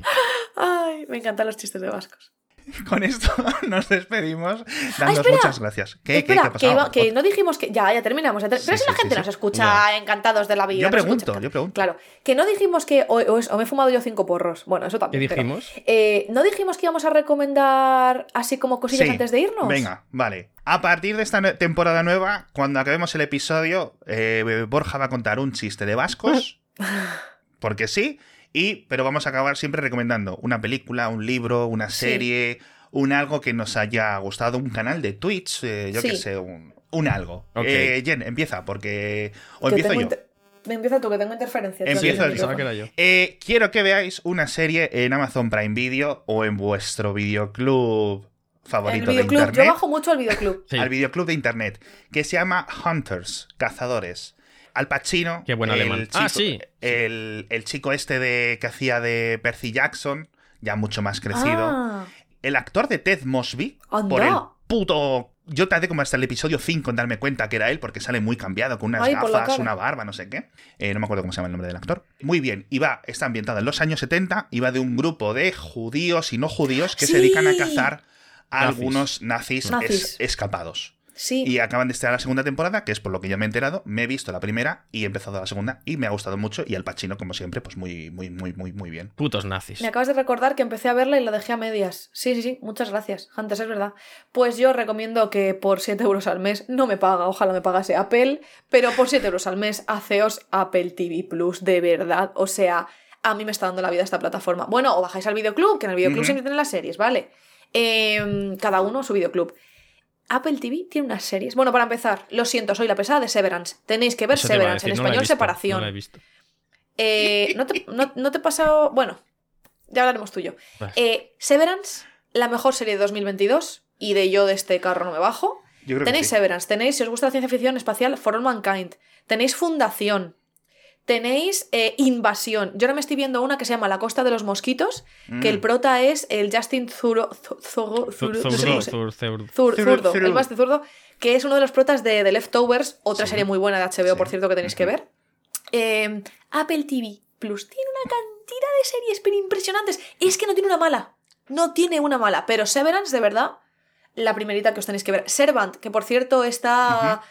Ay, me encantan los chistes de vascos. Con esto nos despedimos. Dándos Ah, muchas gracias. ¿Qué, qué, Espera, qué que, pasado? iba- que no dijimos que. Ya, ya terminamos. ya ter- Sí, Pero si sí, la gente sí, nos escucha encantados de la vida. Yo pregunto, escucha- yo pregunto. Claro. Que no dijimos que. O, o me he fumado yo cinco porros. Bueno, eso ¿Qué también. pero- dijimos? eh, ¿No dijimos que íbamos a recomendar así como cosillas antes de irnos? Venga, vale. A partir de esta temporada nueva, cuando acabemos el episodio, eh, Borja va a contar un chiste de vascos. porque sí. Y, pero vamos a acabar siempre recomendando una película, un libro, una Sí. serie, un algo que nos haya gustado, un canal de Twitch, eh, yo Sí. qué sé, un, un algo. Ok. Eh, Jen, empieza, porque. O Que empiezo yo. inter- Me empieza tú, que tengo interferencia. tío, Empiezo el yo. Yo. Eh, quiero que veáis una serie en Amazon Prime Video o en vuestro videoclub El favorito de internet. Yo bajo mucho al videoclub. Sí. al videoclub de internet, que se llama Hunters, Cazadores. Al Pacino, Qué buen el alemán. chico, Ah, sí. El, el chico este de que hacía de Percy Jackson, ya mucho más crecido. Ah, El actor de Ted Mosby, Anda. por el puto... Yo tardé como hasta el episodio 5 en darme cuenta que era él, porque sale muy cambiado, con unas Ay, gafas, una barba, no sé qué. Eh, no me acuerdo cómo se llama el nombre del actor. Muy bien, y va, está ambientada en los años 70, y va de un grupo de judíos y no judíos que se dedican a cazar a Nazis. algunos nazis, Nazis. es- escapados. Sí. Y acaban de estrenar la segunda temporada, que es por lo que yo me he enterado. Me he visto la primera y he empezado la segunda y me ha gustado mucho. Y Al Pacino, como siempre, pues muy, muy, muy, muy, muy bien. Putos nazis. Me acabas de recordar que empecé a verla y la dejé a medias. Sí, sí, sí, muchas gracias. Antes es verdad. Pues yo recomiendo que por 7 euros al mes, no me paga, ojalá me pagase Apple, pero por 7 euros al mes, haceos Apple TV Plus, de verdad. O sea, a mí me está dando la vida esta plataforma. Bueno, o bajáis al videoclub, que en el videoclub Ujú. siempre tienen las series, ¿vale? Em, cada uno su videoclub. Apple TV tiene unas series. Bueno, para empezar, lo siento, soy la pesada de Severance. Tenéis que ver Eso Severance, decir, en no la he español visto, separación. No la he visto. Eh, ¿no, te, no, no te he pasado. Bueno, ya hablaremos tuyo. Eh, Severance la mejor serie de 2022 y de yo de este carro no me bajo. Yo creo que Tenéis sí. Severance, tenéis, si os gusta la ciencia ficción espacial, For All Mankind. Tenéis Fundación. Tenéis eh, Invasión. Yo ahora me estoy viendo una que se llama La Costa de los Mosquitos, que Mm. el prota es el Justin Zuro, Zu- Zuro- Zurdo, zur- Zur- Zuru- Zurdo, el que es uno de los protas de The Leftovers, otra Sí. serie muy buena de HBO, Sí. por cierto, que tenéis que ver. Eh, Apple TV Plus tiene una cantidad de series pero impresionantes. Es que no tiene una mala. No tiene una mala. Pero Severance, de verdad, la primerita que os tenéis que ver. Servant, que por cierto está.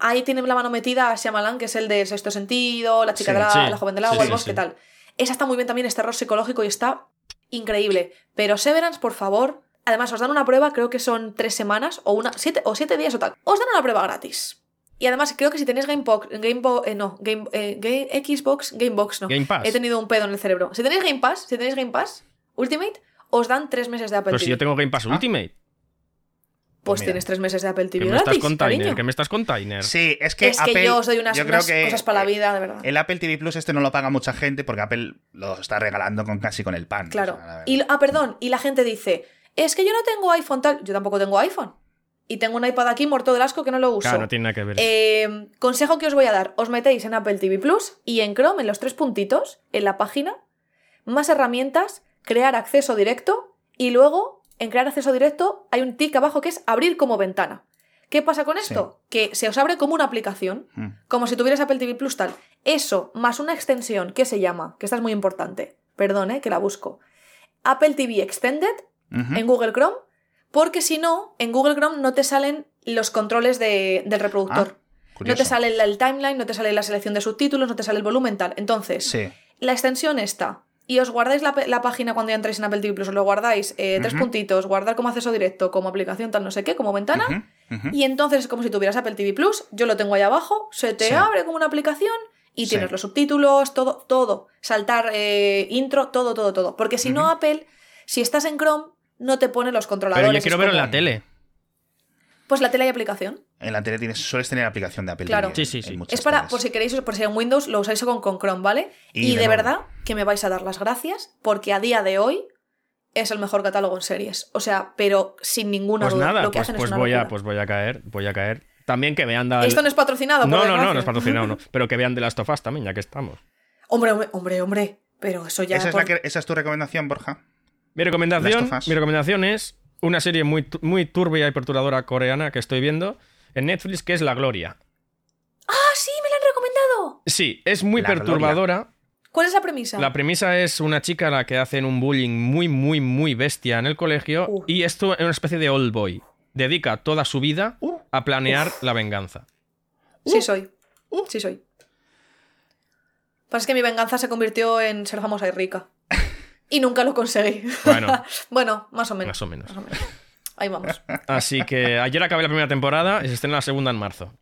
Ahí tiene la mano metida a Shyamalan, que es el de Sexto Sentido, La chica Sí, de la, sí. la joven del agua, sí, el bosque, tal. Esa está muy bien también, es terror psicológico y está increíble. Pero Severance, por favor. Además, os dan una prueba, creo que son tres semanas o una siete, o siete días o tal. Os dan una prueba gratis. Y además, creo que si tenéis Gamebox, Gamebo, eh, no, Game, eh, Game- Xbox, Gamebox no. Game Pass. He tenido un pedo en el cerebro. Si tenéis Game Pass, si tenéis Game Pass Ultimate, os dan tres meses de Apple Pero TV. si yo tengo Game Pass Ah. Ultimate. Pues mira. tienes tres meses de Apple ¿Qué TV me estás container? ¿Qué me estás container? Sí, es que Es que yo os doy unas, yo creo unas que, cosas para la vida, de verdad. El Apple TV Plus este no lo paga mucha gente porque Apple lo está regalando con casi con el pan. Claro. o sea, la verdad. Y, ah, perdón, y la gente dice, es que yo no tengo iPhone tal. Yo tampoco tengo iPhone. Y tengo un iPad aquí muerto del asco que no lo uso. Claro, no tiene nada que ver. Eh, consejo que os voy a dar, os metéis en Apple TV Plus y en Chrome, en los tres puntitos, en la página, más herramientas, crear acceso directo y luego en crear acceso directo hay un tic abajo que es abrir como ventana. ¿Qué pasa con esto? Que se os abre como una aplicación, Mm. como si tuvieras Apple TV Plus tal. Eso, más una extensión que se llama, que esta es muy importante, perdón, eh, que la busco, Apple TV Extended en Google Chrome, porque si no, en Google Chrome no te salen los controles de- del reproductor. Ah, no te sale el, el timeline, no te sale la selección de subtítulos, no te sale el volumen tal. Entonces, Sí. la extensión está. Y os guardáis la, la página cuando ya entréis en Apple TV Plus, os lo guardáis eh, tres puntitos, guardar como acceso directo, como aplicación tal, no sé qué, como ventana. Y entonces es como si tuvieras Apple TV Plus, yo lo tengo ahí abajo, se te Sí. abre como una aplicación y Sí. tienes los subtítulos, todo, todo. Saltar eh, intro, todo, todo, todo. Porque si no. Apple, si estás en Chrome, no te pone los controladores. Pero yo quiero verlo en como- la tele. Pues la tele hay aplicación. En la tele tienes, sueles tener aplicación de Apple Claro. TV. Sí, sí, sí. Es para, teles. por si queréis, por si en Windows lo usáis con, con Chrome, ¿vale? Y Y, de verdad que me vais a dar las gracias porque a día de hoy es el mejor catálogo en series. O sea, pero sin ninguna Pues duda. nada, lo que pues, hacen pues es una voy a, pues voy a caer, voy a caer. También que vean Esto no es patrocinado, por No, no, no, no es patrocinado, no. Pero que vean de Last of Us también, ya que estamos. Hombre, hombre, hombre, hombre. Pero eso ya. ¿Esa, es por- la que- ¿Esa es tu recomendación, Borja? Mi recomendación, mi recomendación es una serie muy, muy turbia y perturbadora coreana que estoy viendo en Netflix, que es La Gloria. ¡Ah, sí! ¡Me la han recomendado! Sí, es muy La perturbadora. ¿Cuál es la premisa? La premisa es una chica a la que hacen un bullying muy, muy, muy bestia en el colegio Uh. y esto es una especie de old boy. Dedica toda su vida Uh. a planear la venganza. Sí soy. Sí soy. Pasa que mi venganza se convirtió en ser famosa y rica. Y nunca lo conseguí. Bueno. bueno, más o menos. Más o menos. Más o menos. Ahí vamos. Así que ayer acabé la primera temporada y se estrena la segunda en marzo.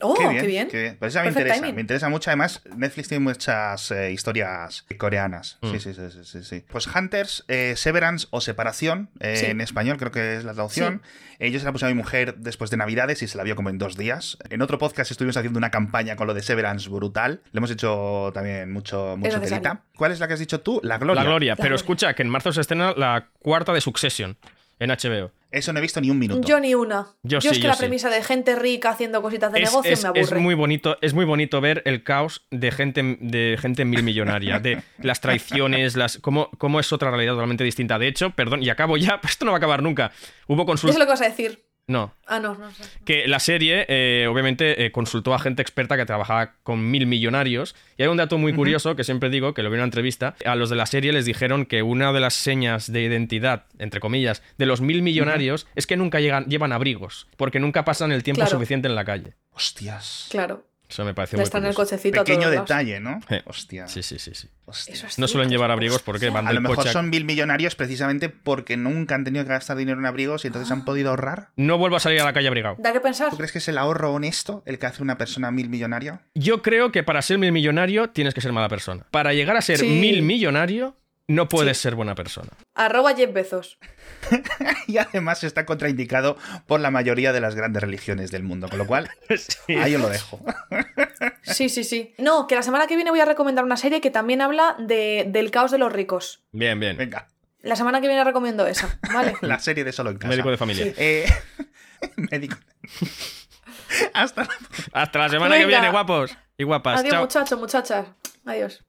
Oh, qué qué bien. bien. Pues esa me Perfect interesa. timing. Me interesa mucho. Además, Netflix tiene muchas eh, historias coreanas. Mm. Sí, sí, sí, sí, sí. Pues Hunters, eh, Severance o Separación, eh, Sí. en español creo que es la traducción. Eh, yo se la puse a mi mujer después de Navidades y se la vio como en dos días. En otro podcast estuvimos haciendo una campaña con lo de Severance brutal. Le hemos hecho también mucho, mucho telita. ¿Cuál es la que has dicho tú? La Gloria. La Gloria. Pero Gloria. escucha que en marzo se estrena la cuarta de Succession en HBO. Eso no he visto ni un minuto. Yo ni una. Yo es sí, que yo la sí. premisa de gente rica haciendo cositas de Es, negocio es- me aburre. es muy bonito, es muy bonito ver el caos de gente, de gente mil millonaria, de las traiciones, las cómo, cómo es otra realidad totalmente distinta. De hecho, perdón, y acabo ya, esto no va a acabar nunca. Hubo Eso consultas. es lo que vas a decir. No, Ah, no, no sé. que la serie, eh, obviamente, eh, consultó a gente experta que trabajaba con mil millonarios. Y hay un dato muy curioso que siempre digo, que lo vi en una entrevista. A los de la serie les dijeron que una de las señas de identidad, entre comillas, de los mil millonarios es que nunca llegan, llevan abrigos, porque nunca pasan el tiempo Claro. suficiente en la calle. Hostias. Claro. Eso me pareció Ya muy está en el cochecito Pequeño lados. detalle, ¿no? Eh, Hostia. Sí, sí, sí, sí. hostia. Eso es No suelen llevar abrigos porque van A lo mejor coche a- son mil millonarios precisamente porque nunca han tenido que gastar dinero en abrigos y entonces han podido ahorrar. No vuelvo a salir a la calle abrigado. Da que pensar. ¿Tú crees que es el ahorro honesto el que hace una persona mil millonaria? Yo creo que para ser mil millonario tienes que ser mala persona. Para llegar a ser Sí. mil millonario, no puedes Sí. ser buena persona. Arroba Jeff Bezos. Y además está contraindicado por la mayoría de las grandes religiones del mundo, con lo cual ahí os lo dejo. Sí, sí, sí. No, que la semana que viene voy a recomendar una serie que también habla de, del caos de los ricos. Bien, bien. Venga. La semana que viene recomiendo esa, ¿vale? La serie de solo en casa. Médico de familia. Sí. Eh, médico. Hasta la Hasta la semana que viene, guapos y guapas. Adiós, Chao. muchachos, muchachas. Adiós.